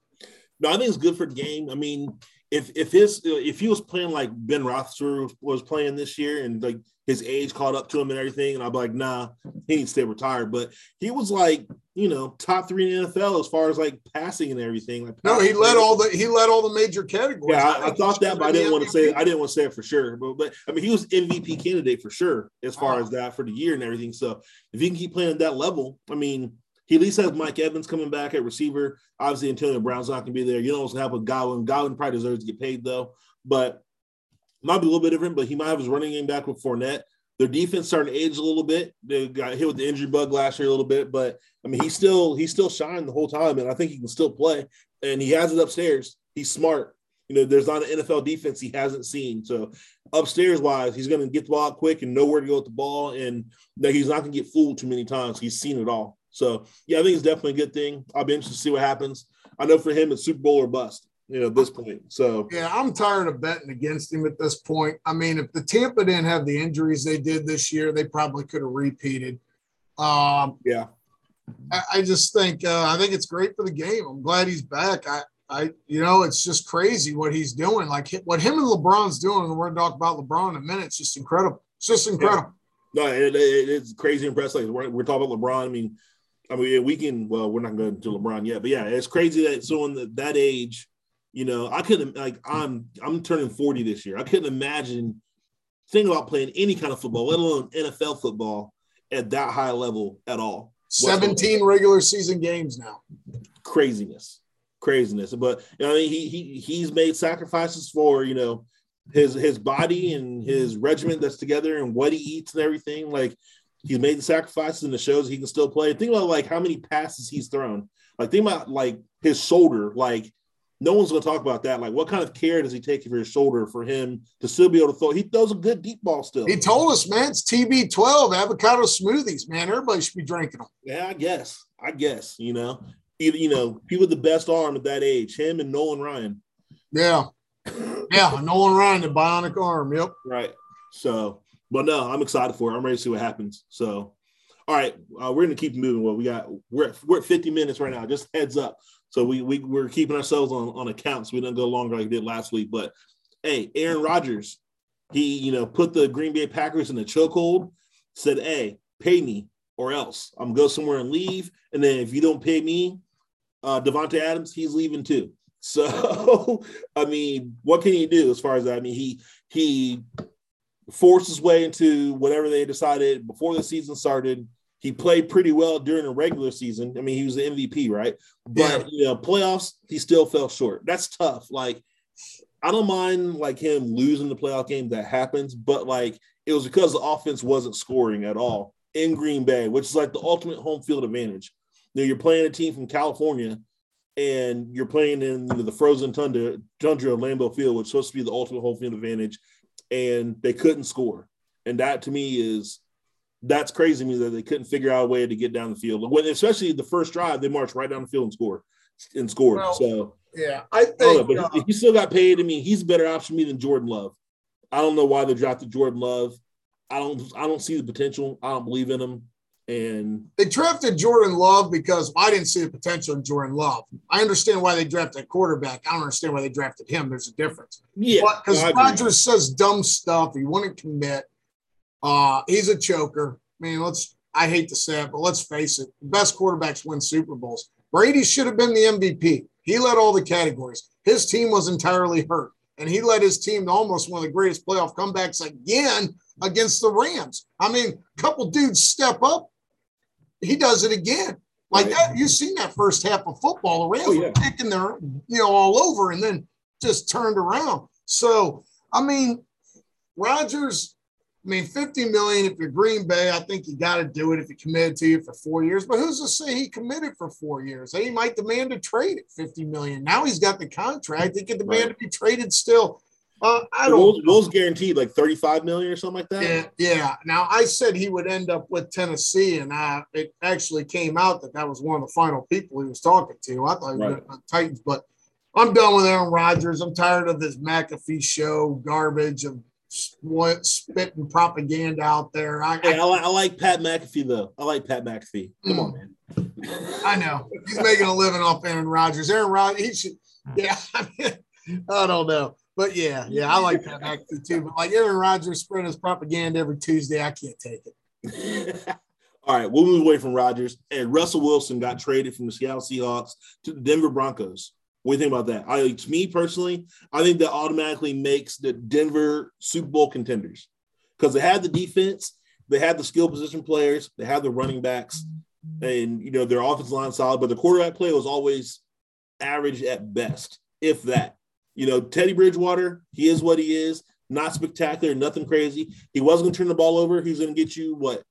No, I think it's good for the game. I mean, if if his if he was playing like Ben Roethlisberger was playing this year and like his age caught up to him and everything, and I'd be like, nah, he needs to stay retired. But he was like, you know, top three in the NFL as far as like passing and everything. Like no, he led all the he led all the major categories. Yeah, I, I thought that, but I didn't want to say I didn't want to say it for sure. But but I mean, he was MVP candidate for sure as far as that for the year and everything. So if he can keep playing at that level, I mean, he at least has Mike Evans coming back at receiver. Obviously, Antonio Brown's not going to be there. You know what's going to happen with Godwin. Godwin probably deserves to get paid, though. But might be a little bit different, but he might have his running game back with Fournette. Their defense starting to age a little bit. They got hit with the injury bug last year a little bit, but I mean, he's still he's still shining the whole time, and I think he can still play. And he has it upstairs. He's smart. You know, there's not an NFL defense he hasn't seen. So upstairs wise, he's going to get the ball quick and know where to go with the ball, and that he's not going to get fooled too many times. He's seen it all. So yeah, I think it's definitely a good thing. I'll be interested to see what happens. I know for him it's Super Bowl or bust, you know, at this point. So yeah, I'm tired of betting against him at this point. I mean, if the Tampa didn't have the injuries they did this year, they probably could have repeated. Um, yeah. I, I just think uh, I think it's great for the game. I'm glad he's back. I I, you know, it's just crazy what he's doing. Like what him and LeBron's doing, and we're going to talk about LeBron in a minute. It's just incredible. It's just incredible. Yeah. No, it, it, it's crazy impressive. Like we're, we're, talking about LeBron. I mean, I mean, we can. Well, we're not going to LeBron yet, but yeah, it's crazy that someone that that age, you know, I couldn't like I'm I'm turning 40 this year. I couldn't imagine thinking about playing any kind of football, let alone NFL football, at that high level at all. 17 regular season games now. Craziness, craziness. But you know, I mean, he he he's made sacrifices for you know his his body and his regiment that's together and what he eats and everything. Like He's made the sacrifices and the shows he can still play. Think about like how many passes he's thrown. Like think about like his shoulder. Like no one's going to talk about that. Like what kind of care does he take for his shoulder for him to still be able to throw? He throws a good deep ball still. He told us, man, it's TB12 avocado smoothies. Man, everybody should be drinking them. Yeah, I guess. I guess you know, either you know, people with the best arm at that age, him and Nolan Ryan. Yeah, yeah, Nolan Ryan, the bionic arm. Yep. Right. So but no, I'm excited for it. I'm ready to see what happens. So, all right, uh, we're gonna keep moving. Well, we got we're at, we're at 50 minutes right now. Just heads up. So we we we're keeping ourselves on on accounts. So we didn't go longer like we did last week. But hey, Aaron Rodgers, he you know put the Green Bay Packers in the chokehold. Said, "Hey, pay me or else I'm go somewhere and leave. And then if you don't pay me, Uh, Davante Adams, he's leaving too. So, I mean, what can he do as far as that? I mean, he he forced his way into whatever they decided before the season started. He played pretty well during the regular season. I mean, he was the MVP, right? But yeah. you know, playoffs, he still fell short. That's tough. Like, I don't mind like him losing the playoff game that happens, but like it was because the offense wasn't scoring at all in Green Bay, which is like the ultimate home field advantage. You know, you're playing a team from California and you're playing in the frozen tundra, tundra of Lambeau Field, which is supposed to be the ultimate home field advantage, and they couldn't score. And that to me is that's crazy to me that they couldn't figure out a way to get down the field. When especially the first drive, they marched right down the field and scored and scored. Well, so yeah, I think know, but uh, he still got paid. I mean, he's a better option to me than Jordan Love. I don't know why they drafted Jordan Love. I don't I don't see the potential. I don't believe in him. And they drafted Jordan Love because I didn't see the potential in Jordan Love. I understand why they drafted a quarterback. I don't understand why they drafted him. There's a difference. Yeah. Because no, Rodgers says dumb stuff. He wouldn't commit. Uh, he's a choker. I mean, let's I hate to say it, but let's face it. The best quarterbacks win Super Bowls. Brady should have been the MVP. He led all the categories. His team was entirely hurt. And he led his team to almost one of the greatest playoff comebacks again against the Rams. I mean, a couple dudes step up he does it again. Like right. that, you've seen that first half of football. The Rams oh, yeah. were kicking their, you know, all over and then just turned around. So, I mean, Rodgers, I mean, 50 million if you're Green Bay, I think you got to do it if he committed to you for four years. But who's to say he committed for four years? He might demand a trade at 50 million. Now he's got the contract. He can demand right. to be traded still. Uh, I don't. Will's, Will's guaranteed like thirty-five million or something like that. Yeah, yeah. Now I said he would end up with Tennessee, and I, it actually came out that that was one of the final people he was talking to. I thought he was right. going Titans, but I'm done with Aaron Rodgers. I'm tired of this McAfee show garbage of spitting propaganda out there. I, hey, I, I, I, like Pat McAfee though. I like Pat McAfee. Come mm, on, man. I know he's making a living off Aaron Rodgers. Aaron Rodgers, he should. Yeah, I, mean, I don't know. But yeah, yeah, I like that actually too. But like Aaron Rodgers spreading his propaganda every Tuesday, I can't take it. All right, we'll move away from Rodgers. And Russell Wilson got traded from the Seattle Seahawks to the Denver Broncos. What do you think about that? I, to me personally, I think that automatically makes the Denver Super Bowl contenders because they had the defense, they had the skill position players, they had the running backs, and you know their offensive line solid, but the quarterback play was always average at best, if that. You know, Teddy Bridgewater, he is what he is. Not spectacular, nothing crazy. He wasn't going to turn the ball over. He's going to get you what,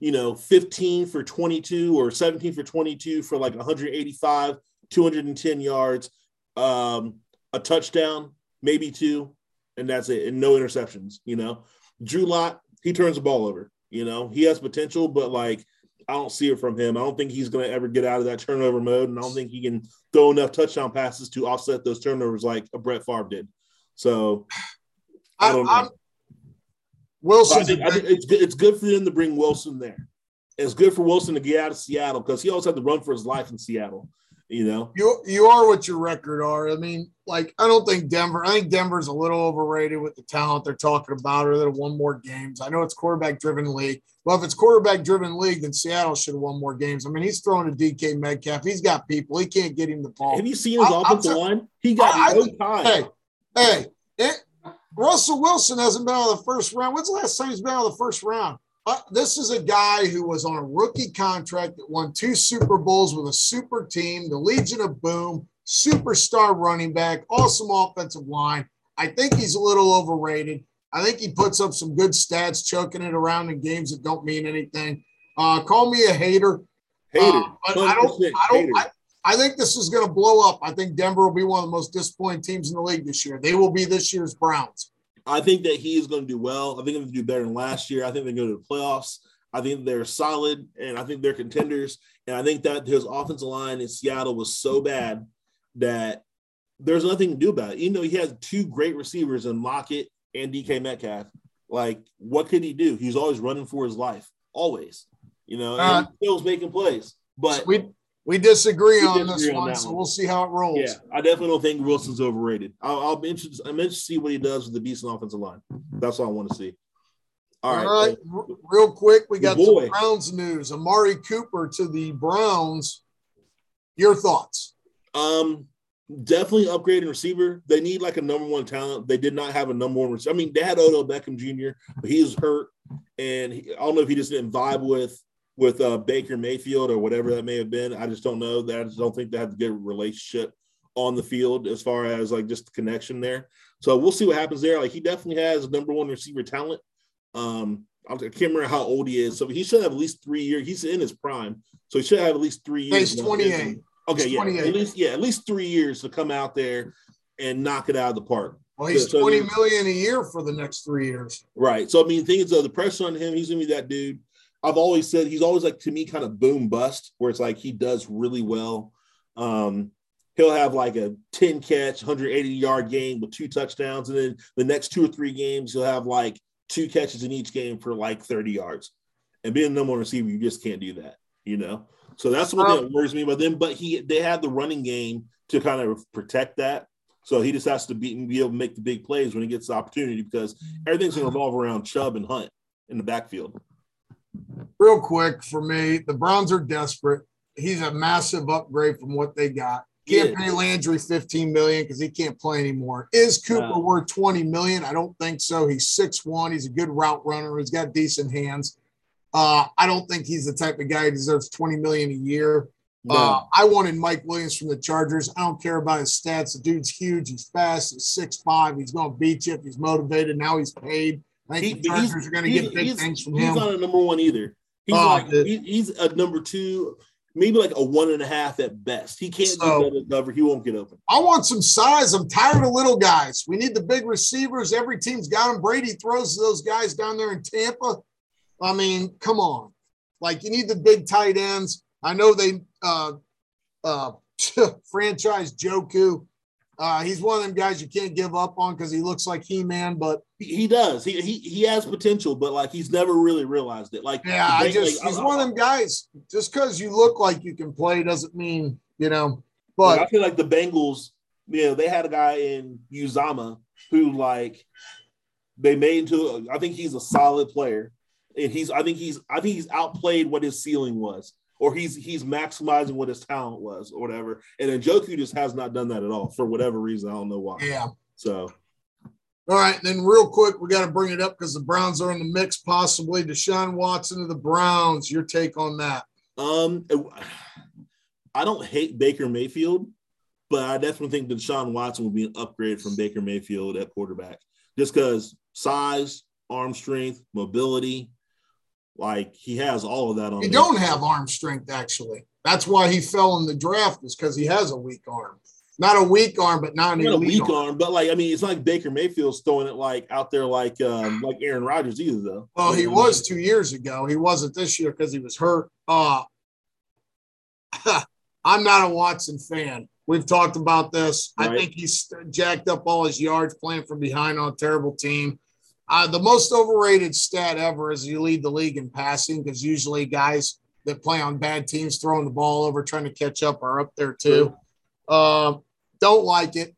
you know, 15 for 22 or 17 for 22 for like 185, 210 yards, um, a touchdown, maybe two, and that's it, and no interceptions. You know, Drew Lock, he turns the ball over. You know, he has potential, but like I don't see it from him. I don't think he's going to ever get out of that turnover mode, and I don't think he can throw enough touchdown passes to offset those turnovers like a Brett Favre did. So I don't I, know. Wilson, I think, I think it's good, it's good for them to bring Wilson there. It's good for Wilson to get out of Seattle because he always had to run for his life in Seattle. You know, you you are what your record are. I mean, like I don't think Denver. I think Denver's a little overrated with the talent they're talking about, or they've won more games. I know it's quarterback driven league. Well, if it's quarterback driven league, then Seattle should have won more games. I mean, he's throwing to DK Metcalf. He's got people. He can't get him the ball. Have you seen his offensive line? He got I, no time. Hey, hey, it, Russell Wilson hasn't been out of the first round. When's the last time he's been out of the first round? Uh, this is a guy who was on a rookie contract that won two Super Bowls with a super team, the Legion of Boom, superstar running back, awesome offensive line. I think he's a little overrated. I think he puts up some good stats, choking it around in games that don't mean anything. Uh, call me a hater. Hater. Uh, but I don't. I don't. I, I think this is going to blow up. I think Denver will be one of the most disappointing teams in the league this year. They will be this year's Browns. I think that he is going to do well. I think they're going to do better than last year. I think they go to the playoffs. I think they're solid, and I think they're contenders. And I think that his offensive line in Seattle was so bad that there's nothing to do about it. Even though he has two great receivers in Lockett and DK Metcalf, like what could he do? He's always running for his life, always. You know, and uh, still making plays. But we we disagree, we on this on one, so we'll see how it rolls. Yeah, I definitely don't think Wilson's overrated. I'll, I'll be interested. I'm interested to see what he does with the decent offensive line. That's all I want to see. All right. All right. Real quick, we got some Browns news. Amari Cooper to the Browns. Your thoughts? Um, definitely upgrading receiver. They need like a number one talent. They did not have a number one receiver. I mean, they had Odell Beckham Jr., but he was hurt, and he, I don't know if he just didn't vibe with with uh, Baker Mayfield or whatever that may have been. I just don't know. That I just don't think they have a good relationship on the field as far as like just the connection there. So we'll see what happens there. Like he definitely has number one receiver talent. Um, I can't remember how old he is, so he should have at least three years. He's in his prime, so he should have at least three years. He's 28. Okay, yeah, at least yeah, at least three years to come out there and knock it out of the park. Well, he's so, twenty million a year for the next three years. Right. So I mean, things of the pressure on him, he's gonna be that dude. I've always said he's always like to me kind of boom bust, where it's like he does really well. Um, he'll have like a 10 catch, 180 yard game with two touchdowns. And then the next two or three games, he'll have like two catches in each game for like 30 yards. And being a number one receiver, you just can't do that, you know? So that's what um, that worries me about them. But he they have the running game to kind of protect that. So he just has to be, be able to make the big plays when he gets the opportunity because everything's going to revolve around Chubb and Hunt in the backfield. Real quick for me, the Browns are desperate. He's a massive upgrade from what they got. Can't yeah. pay Landry 15 million because he can't play anymore. Is Cooper worth 20 million? I don't think so. He's 6'1. He's a good route runner. He's got decent hands. Uh, I don't think he's the type of guy who deserves 20 million a year. No. Uh, I wanted Mike Williams from the Chargers. I don't care about his stats. The dude's huge. He's fast. He's 6'5. He's going to beat you if he's motivated. Now he's paid. I think he, the Chargers are going to get big things from he's him. He's not a number one either. He's uh, like he, he's a number two maybe like a one and a half at best. He can't so, cover. He won't get open. I want some size. I'm tired of little guys. We need the big receivers. Every team's got them. Brady throws those guys down there in Tampa. I mean, come on. Like you need the big tight ends. I know they uh uh franchise Njoku. Uh, he's one of them guys you can't give up on because he looks like He Man, but he, does. He, he he has potential, but like he's never really realized it. Like yeah, I just like, he's I, one of them guys. Just because you look like you can play doesn't mean you know. But I feel like the Bengals, you know, they had a guy in Uzomah who like they made into. I think he's a solid player, and he's. I think he's. I think he's outplayed what his ceiling was or he's he's maximizing what his talent was or whatever. And then Njoku just has not done that at all for whatever reason. I don't know why. Yeah. So all right, then real quick, we got to bring it up because the Browns are in the mix, possibly. Deshaun Watson to the Browns. Your take on that? Um, I don't hate Baker Mayfield, but I definitely think Deshaun Watson will be an upgrade from Baker Mayfield at quarterback, just because size, arm strength, mobility, like he has all of that on. He don't have arm strength actually. That's why he fell in the draft is because he has a weak arm. Not a weak arm, but not, not a weak arm. arm. But like I mean, it's like Baker Mayfield's throwing it like out there like um like Aaron Rodgers either though. Well, he was two years ago. He wasn't this year because he was hurt. Uh I'm not a Watson fan. We've talked about this. Right. I think he's jacked up all his yards playing from behind on a terrible team. Uh, the most overrated stat ever is you lead the league in passing because usually guys that play on bad teams throwing the ball over trying to catch up are up there too. Uh, don't like it.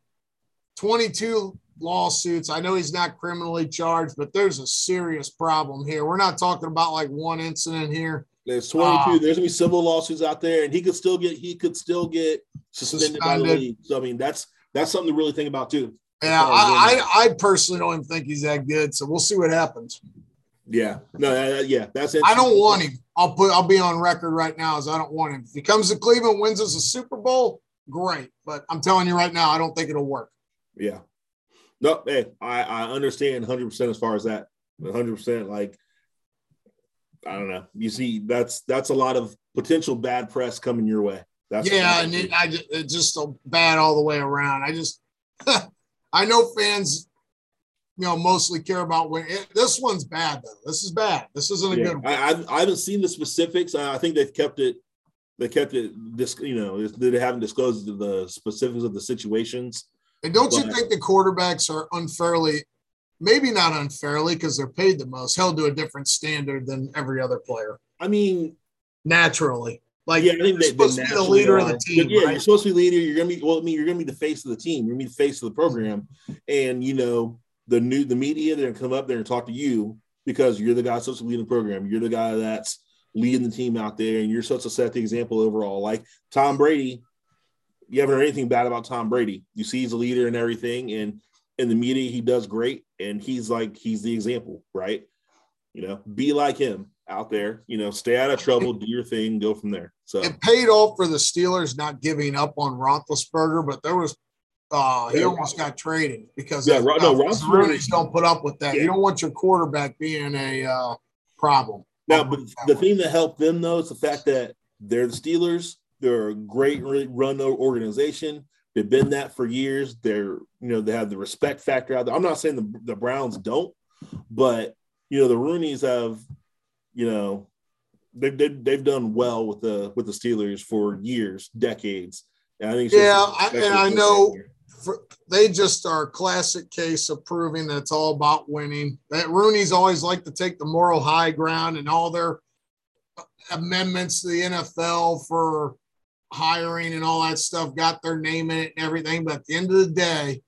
22 lawsuits. I know he's not criminally charged, but there's a serious problem here. We're not talking about like one incident here. There's 22. Uh, there's gonna be civil lawsuits out there, and he could still get he could still get suspended, suspended. by the league. So I mean, that's that's something to really think about too. Yeah, I, I, I, personally don't even think he's that good. So we'll see what happens. Yeah, no, uh, yeah, that's it. I don't want him. I'll put. I'll be on record right now as I don't want him. If he comes to Cleveland, wins us a Super Bowl, great. But I'm telling you right now, I don't think it'll work. Yeah. No, hey, I, I understand 100 percent as far as that. 100 percent, like I don't know. You see, that's that's a lot of potential bad press coming your way. That's yeah, and it, I it's just so bad all the way around. I just I know fans, you know, mostly care about when it, this one's bad though. This is bad. This isn't a yeah. good. One. I, I haven't seen the specifics. I think they've kept it. They kept it. This, you know, they haven't disclosed the specifics of the situations. And don't but, you think the quarterbacks are unfairly, maybe not unfairly, because they're paid the most, held to a different standard than every other player? I mean, naturally. Like yeah, I think they, supposed to be the leader are. of the team. yeah, right? you're supposed to be leader. You're gonna be well. I mean, you're gonna be the face of the team. You're gonna be the face of the program, and you know the new the media. They're gonna come up there and talk to you because you're the guy supposed to lead the program. You're the guy that's leading the team out there, and you're supposed to set the example overall. Like Tom Brady, you haven't heard anything bad about Tom Brady. You see, he's a leader and everything, and in the media, he does great, and he's like he's the example, right? You know, be like him out there. You know, stay out of trouble, do your thing, go from there. So it paid off for the Steelers not giving up on Roethlisberger, but there was uh, he almost got traded because yeah, Ro- no, Roethlisberger- Rooney's don't put up with that. Yeah. You don't want your quarterback being a uh, problem. Now, but the thing that helped them though is the fact that they're the Steelers. They're a great run organization. They've been that for years. They're you know they have the respect factor out there. I'm not saying the the Browns don't, but you know the Rooney's have you know they've they've, they've done well with the with the Steelers for years, decades. And I think Yeah, I- and I know- For, they just are a classic case of proving that it's all about winning. That Rooney's always like to take the moral high ground and all their amendments to the NFL for hiring and all that stuff got their name in it and everything. But at the end of the day,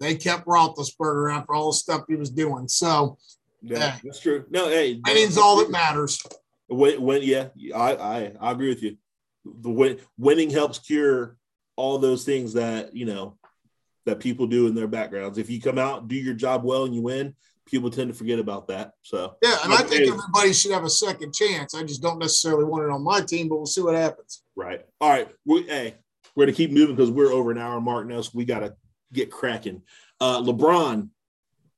they kept Roethlisberger after all the stuff he was doing. So Yeah, Yeah. that's true. No, hey, winning's all that matters. When, when yeah, I, I I agree with you. The win, winning helps cure all those things that you know that people do in their backgrounds. If you come out, do your job well, and you win, people tend to forget about that. So Yeah, and I think everybody should have a second chance. I just don't necessarily want it on my team, but we'll see what happens. right, all right. We, hey, we're gonna keep moving because we're over an hour mark now, so we gotta get cracking. Uh, LeBron,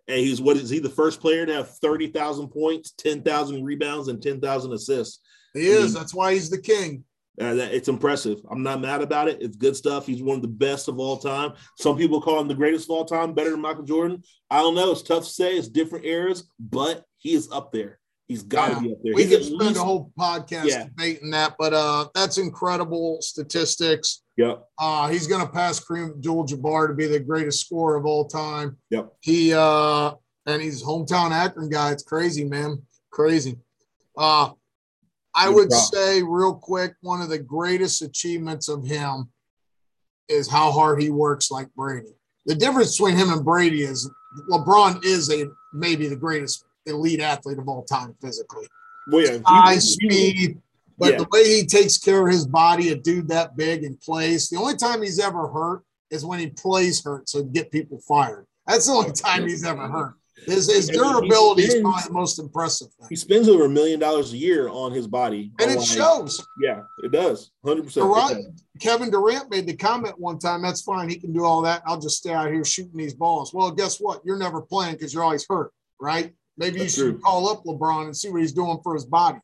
hey, he's what is he the first player to have thirty thousand points, ten thousand rebounds, and ten thousand assists? He is. That's why he's the king. Uh, that, it's impressive. I'm not mad about it. It's good stuff. He's one of the best of all time. Some people call him the greatest of all time, better than Michael Jordan. I don't know. It's tough to say. It's different eras, but he is up there. He's got to Yeah. be up there. We could spend least- a whole podcast Yeah. debating that, but uh, that's incredible statistics. Yep. Uh, he's going to pass Kareem Abdul-Jabbar to be the greatest scorer of all time. Yep. He uh, and he's hometown Akron guy. It's crazy, man, crazy. Uh, I Good would prop. say real quick, one of the greatest achievements of him is how hard he works like Brady. The difference between him and Brady is LeBron is a maybe the greatest elite athlete of all time physically Well, yeah. high speed. But Yeah. the way he takes care of his body, a dude that big and plays, the only time he's ever hurt is when he plays hurt, so get people fired. That's the only time he's ever hurt. His, his durability is probably the most impressive He spends over a million dollars a year on his body. And it shows. Yeah, it does. 100%. Durant, Kevin Durant made the comment one time, that's fine. He can do all that. I'll just stay out here shooting these balls. Well, guess what? You're never playing because you're always hurt, right? Maybe That's you should true. call up LeBron and see what he's doing for his body.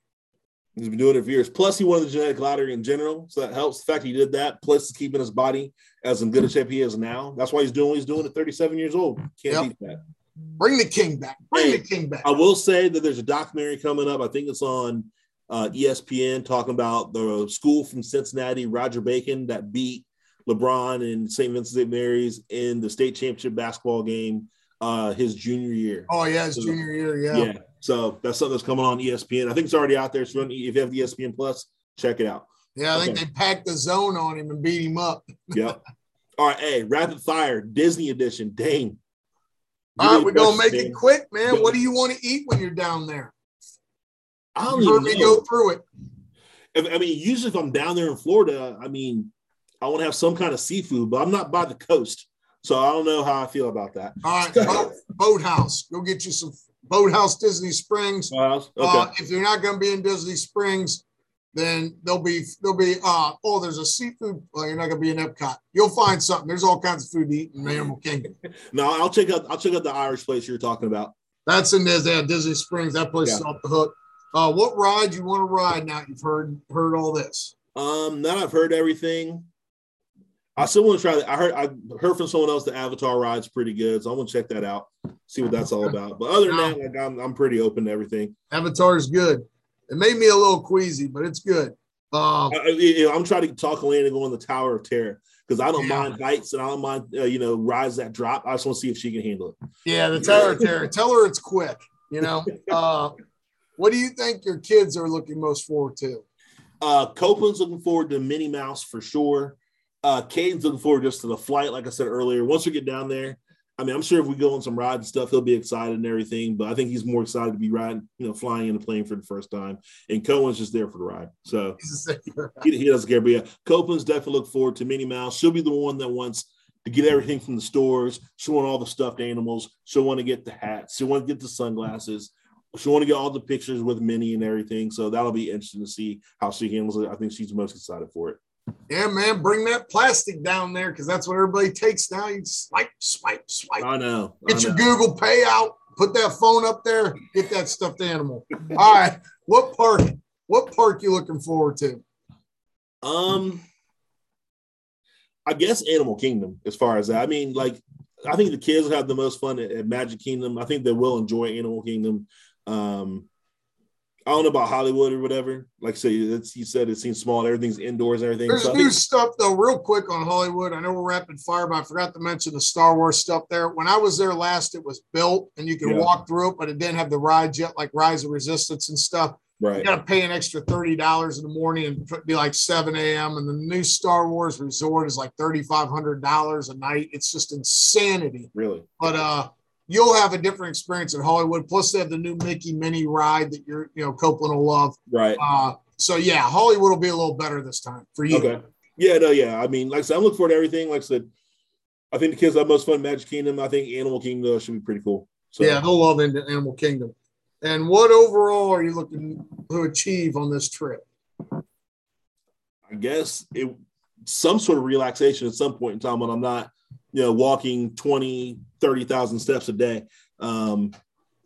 He's been doing it for years. Plus, he won the genetic lottery in general, so that helps. The fact he did that, plus keeping his body as in good a shape he is now. That's why he's doing what he's doing at 37 years old. Can't Yep. beat that. Bring the king back. Bring Hey, the king back. I will say that there's a documentary coming up. I think it's on uh, ESPN talking about the school from Cincinnati, Roger Bacon, that beat LeBron and St. Vincent St. Mary's in the state championship basketball game uh, his junior year. Oh yeah, his junior year. Yeah. yeah. So that's something that's coming on ESPN. I think it's already out there. So if you have the ESPN Plus, check it out. Yeah, I think they packed the zone on him and beat him up. Yep. All right. Hey, rapid fire Disney edition. Dane. All right, we're gonna make it quick, man. What do you want to eat when you're down there? I don't You heard even me go through it. If- I mean, usually if I'm down there in Florida, I mean, I want to have some kind of seafood, but I'm not by the coast, so I don't know how I feel about that. All right, boat, boathouse. Go get you some boathouse Disney Springs. Well, okay. Uh, if you're not gonna be in Disney Springs, then there'll be there'll be uh oh there's a seafood. Well, you're not gonna be in Epcot. You'll find something. There's all kinds of food to eat in the Animal Kingdom. no, I'll check out. I'll check out the Irish place you're talking about. That's in Disney, uh, Disney Springs. That place is off the hook. Uh, what ride you want to ride now? You've heard heard all this. Um, now I've heard everything. I still want to try that. I heard I heard from someone else the Avatar ride's pretty good, so I'm gonna check that out, see what that's all about. But other than that, like I'm I'm pretty open to everything. Avatar's good. It made me a little queasy, but it's good. Um, I, I, am trying to talk Laine and go on the Tower of Terror because I don't Yeah. mind heights and I don't mind uh, you know rides that drop. I just want to see if she can handle it. yeah, the Tower of Terror. Tell her it's quick. You know. Uh, what do you think your kids are looking most forward to? Uh, Copeland's looking forward to Minnie Mouse for sure. Uh, Caden's looking forward just to the flight, like I said earlier. Once we get down there, I mean, I'm sure if we go on some rides and stuff, he'll be excited and everything. But I think he's more excited to be riding, you know, flying in a plane for the first time. And Cohen's just there for the ride, so he, he, doesn't care. But yeah, Copeland's definitely look forward to Minnie Mouse. She'll be the one that wants to get everything from the stores. She'll want all the stuffed animals. She'll want to get the hats. She'll want to get the sunglasses. She'll want to get all the pictures with Minnie and everything. So that'll be interesting to see how she handles it. I think she's most excited for it. Yeah, man, bring that plastic down there because that's what everybody takes now. You swipe, swipe, swipe. I know. Get your know. Google Pay out. Put that phone up there. Get that stuffed animal. All right. What park? What park you looking forward to? Um, I guess Animal Kingdom. As far as that, I mean, like, I think the kids have the most fun at, at Magic Kingdom. I think they will enjoy Animal Kingdom. Um, I don't know about Hollywood or whatever. Like I say, it's, you said it seems small. Everything's indoors and everything. There's So new think- stuff though, real quick on Hollywood. I know we're rapid fire, but I forgot to mention the Star Wars stuff there. When I was there last, it was built and you could Yeah. walk through it, but it didn't have the rides yet, like Rise of Resistance and stuff. Right. You got to pay an extra thirty dollars in the morning and be like seven a.m. And the new Star Wars resort is like thirty five hundred dollars a night. It's just insanity. Really. But uh, you'll have a different experience at Hollywood. Plus, they have the new Mickey Minnie ride that you're, you know, Copeland will love. Right. Uh, so yeah, Hollywood will be a little better this time for you. Okay. Yeah, no, yeah. I mean, like I said, I'm looking forward to everything. Like I said, I think the kids have most fun Magic Kingdom. I think Animal Kingdom should be pretty cool. So Yeah, they'll love Ind- Animal Kingdom. And what overall are you looking to achieve on this trip? I guess it some sort of relaxation at some point in time when I'm not, you know, walking 20, 30,000 steps a day. Um,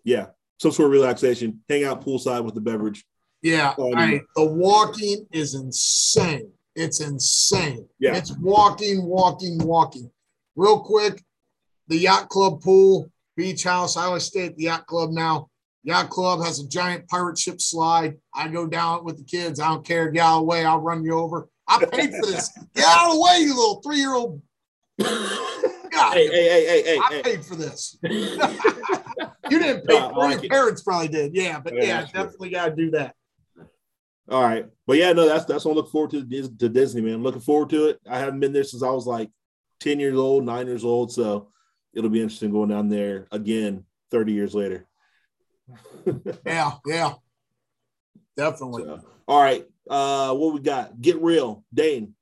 yeah, some sort of relaxation, hang out poolside with the beverage. Yeah, I the walking is insane. It's insane. Yeah. It's walking, walking, walking. Real quick, the yacht club pool, beach house. I always stay at the yacht club now. Yacht club has a giant pirate ship slide. I go down with the kids. I don't care. Get out of the way. I'll run you over. I paid for this. Get out of the way, you little three year old. God, Hey, hey, hey, hey, hey, I hey. paid for this. You didn't pay No, for it. Your parents probably did. Yeah, but Yeah, yeah, definitely got to do that. All right, but yeah, no, that's that's what I'm looking forward to to Disney, man. looking forward to it. I haven't been there since I was like 10 years old, nine years old, so it'll be interesting going down there again 30 years later. Yeah, yeah. Definitely. So, all right, uh, what we got? Get real, Dane.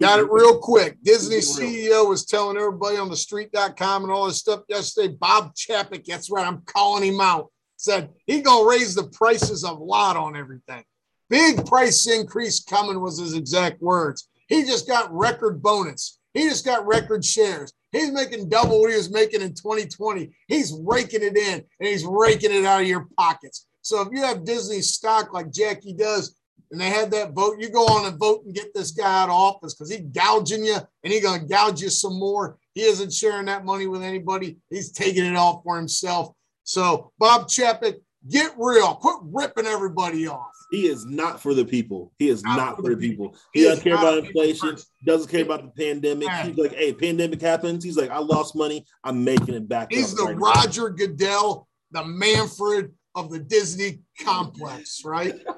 Got it real quick. Disney CEO was telling everybody on the street.com and all this stuff yesterday. Bob Chapek, that's right, I'm calling him out, said he gonna raise the prices a lot on everything. Big price increase coming was his exact words. He just got record bonus. He just got record shares. He's making double what he was making in 2020. He's raking it in and he's raking it out of your pockets. So if you have Disney stock like Jackie does, and they had that vote, you go on and vote and get this guy out of office because he's gouging you and he's going to gouge you some more. He isn't sharing that money with anybody. He's taking it all for himself. So, Bob Chapek, get real. Quit ripping everybody off. He is not for the people. He is Not not, for the people. people. He He doesn't care about inflation. Doesn't care about the pandemic. He's like, hey, pandemic happens. He's like, I lost money. I'm making it back. He's the right now." Roger Goodell, the Manfred of the Disney complex, right?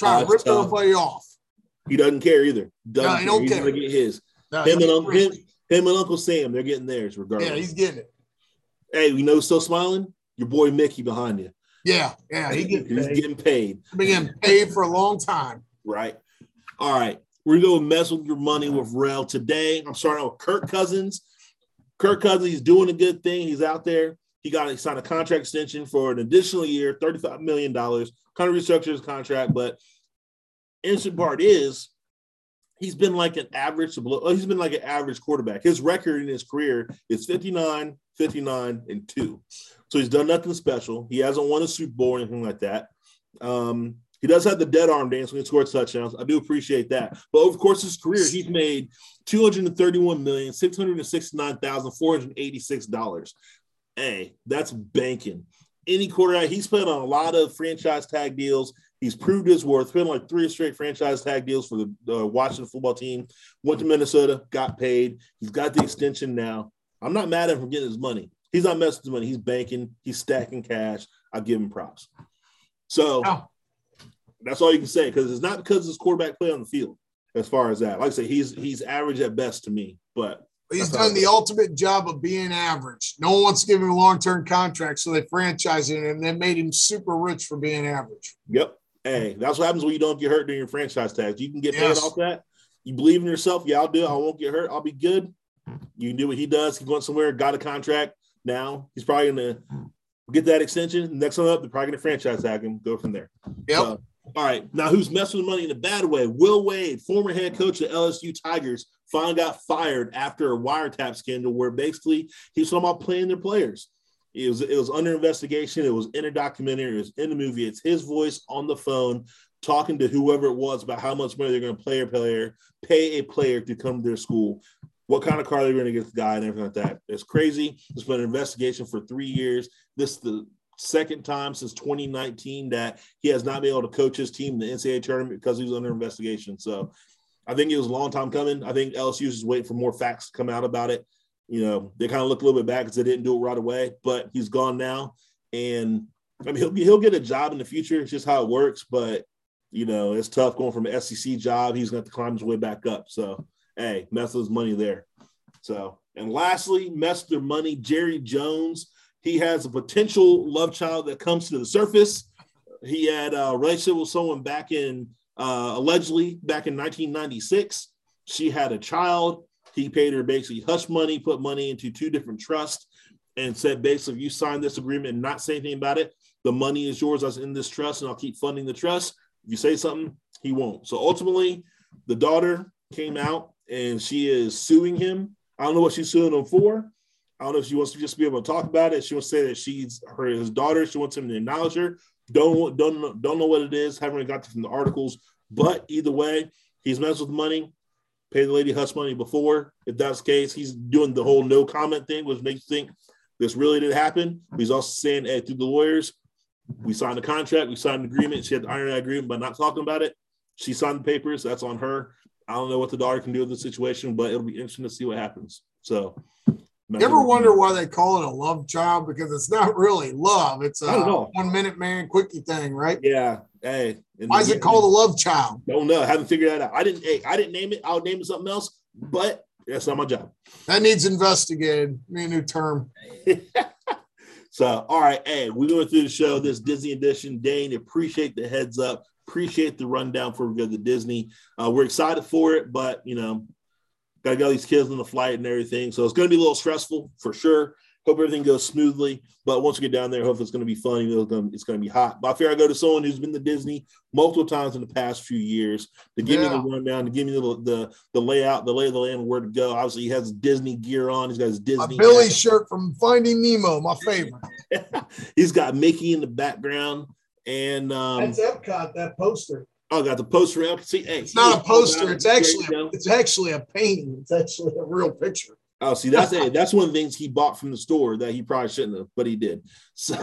Trying Oh, to rip um, it's tough. everybody off. He doesn't care either. Doesn't No, he care. don't He's care. gonna get his. No, Him and Uncle him, him and Uncle Sam, they're getting theirs regardless. yeah, he's getting it. hey, you know, still smiling. Your boy Mickey behind you. Yeah, yeah, he getting he's paid. getting paid. He's been getting paid for a long time. right? All right. We're going to mess with your money with Rel today. I'm starting out with Kirk Cousins. Kirk Cousins, he's doing a good thing. He's out there. He got signed a contract extension for an additional year, $35 million. Kind of restructured his contract, but interesting part is he's been like an average, oh, he's been like an average quarterback. His record in his career is 59, 59, and two. So he's done nothing special. He hasn't won a Super Bowl or anything like that. Um, he does have the dead arm dance when he scores touchdowns. I do appreciate that. But over the course of his career, he's made $231,669,486. Hey, that's banking. Any quarterback, he's played on a lot of franchise tag deals. He's proved his worth. Been like three straight franchise tag deals for the uh, Washington football team. Went to Minnesota, got paid. He's got the extension now. I'm not mad at him for getting his money. He's not messing with his money. He's banking. He's stacking cash. I give him props. So Oh. that's all you can say because it's not because his quarterback play on the field. As far as that, like I say, he's he's average at best to me, but He's done the ultimate job of being average. No one wants to give him a long term contract, so they franchise him and they made him super rich for being average. Yep. Hey, that's what happens when you don't get hurt during your franchise tags. You can get yes. paid off that. You believe in yourself. Yeah, I'll do it. I won't get hurt. I'll be good. You can do what he does. He went somewhere, got a contract. Now he's probably gonna get that extension. Next one up, they're probably gonna franchise tag him. Go from there. Yep. So, all right. Now who's messing with money in a bad way? Will Wade, former head coach of the LSU Tigers, finally got fired after a wiretap scandal where basically he was talking about playing their players. It was it was under investigation. It was in a documentary. It was in the movie. It's his voice on the phone talking to whoever it was about how much money they're going to play a player, pay a player to come to their school, what kind of car they're going to get the guy, and everything like that. It's crazy. It's been an investigation for three years. This is the second time since 2019 that he has not been able to coach his team in the NCAA tournament because he was under investigation. So I think it was a long time coming. I think LSU is waiting for more facts to come out about it. You know, they kind of look a little bit back because they didn't do it right away, but he's gone now. And I mean, he'll, he'll get a job in the future. It's just how it works. But, you know, it's tough going from an SEC job. He's going to have to climb his way back up. So, hey, mess with money there. So, and lastly, mess their money. Jerry Jones, he has a potential love child that comes to the surface. He had a relationship with someone back in, uh, allegedly back in 1996. She had a child. He paid her basically hush money, put money into two different trusts, and said basically, you sign this agreement and not say anything about it, the money is yours. That's in this trust, and I'll keep funding the trust. If you say something, he won't. So ultimately, the daughter came out and she is suing him. I don't know what she's suing him for. I don't know if she wants to just be able to talk about it. She wants to say that she's her his daughter. She wants him to acknowledge her. Don't don't don't know what it is. Haven't got to from the articles. But either way, he's messed with money pay the lady hush money before. If that's the case, he's doing the whole no comment thing, which makes you think this really did happen. He's also saying, hey, through the lawyers, we signed a contract, we signed an agreement. She had to iron that agreement by not talking about it. She signed the papers. That's on her. I don't know what the daughter can do with the situation, but it'll be interesting to see what happens. So, you ever wonder why they call it a love child? Because it's not really love. It's a one minute man quickie thing, right? Yeah. Hey, why is it called a love child? Don't know. I haven't figured that out. I didn't. Hey, I didn't name it. I'll name it something else. But that's not my job. That needs investigated. Me a new term. so, all right. Hey, we're going through the show. This Disney edition. Dane, appreciate the heads up. Appreciate the rundown for we go to Disney. Uh, we're excited for it, but you know, got to get all these kids on the flight and everything. So it's going to be a little stressful for sure. Hope everything goes smoothly. But once we get down there, hopefully it's going to be fun. It's going, to, it's going to be hot. But I figure I go to someone who's been to Disney multiple times in the past few years to give yeah. me the rundown, to give me the, the the layout, the lay of the land, where to go. Obviously, he has Disney gear on. He's got his Disney. A Billy hat. shirt from Finding Nemo, my favorite. He's got Mickey in the background. And um, that's Epcot, that poster. Oh, got the poster out. See, hey, it's not a poster. It's actually it's actually a painting. It's actually a real picture. Oh, see, that's hey, that's one of the things he bought from the store that he probably shouldn't have, but he did. So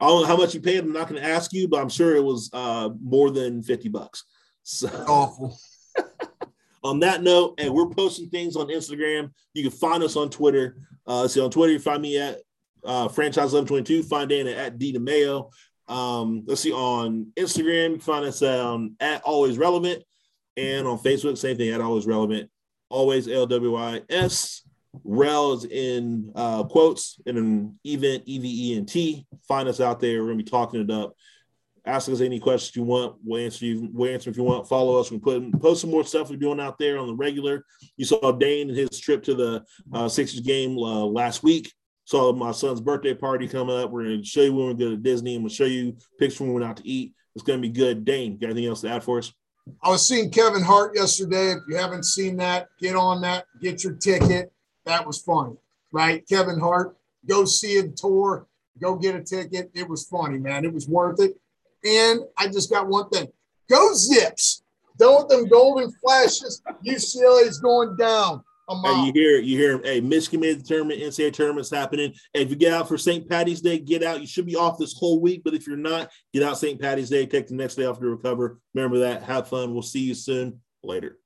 I don't know how much he paid. I'm not going to ask you, but I'm sure it was uh, more than fifty bucks. So awful. on that note, and we're posting things on Instagram. You can find us on Twitter. Uh, see on Twitter, you find me at uh, franchise 1122. Find Dana at D DeMayo. Um, let's see on Instagram, you can find us on at always relevant, and on Facebook, same thing at always relevant always LWIS. Rel is in uh, quotes in an event, E V E N T. Find us out there. We're gonna be talking it up. Ask us any questions you want. We'll answer you. We'll answer if you want. Follow us. We put post some more stuff we're doing out there on the regular. You saw Dane and his trip to the uh, Sixers game uh, last week. Saw my son's birthday party coming up. We're gonna show you when we go to Disney. and we'll show you pictures when we went out to eat. It's gonna be good. Dane, got anything else to add for us? I was seeing Kevin Hart yesterday. If you haven't seen that, get on that, get your ticket. That was funny, right? Kevin Hart, go see a tour, go get a ticket. It was funny, man. It was worth it. And I just got one thing go zips. Don't them golden flashes. UCLA is going down. Hey, you hear you hear hey, Michigan made the tournament, NCAA tournament's happening. Hey, if you get out for St. Patty's Day, get out. You should be off this whole week, but if you're not, get out St. Patty's Day, take the next day off to recover. Remember that. Have fun. We'll see you soon. Later.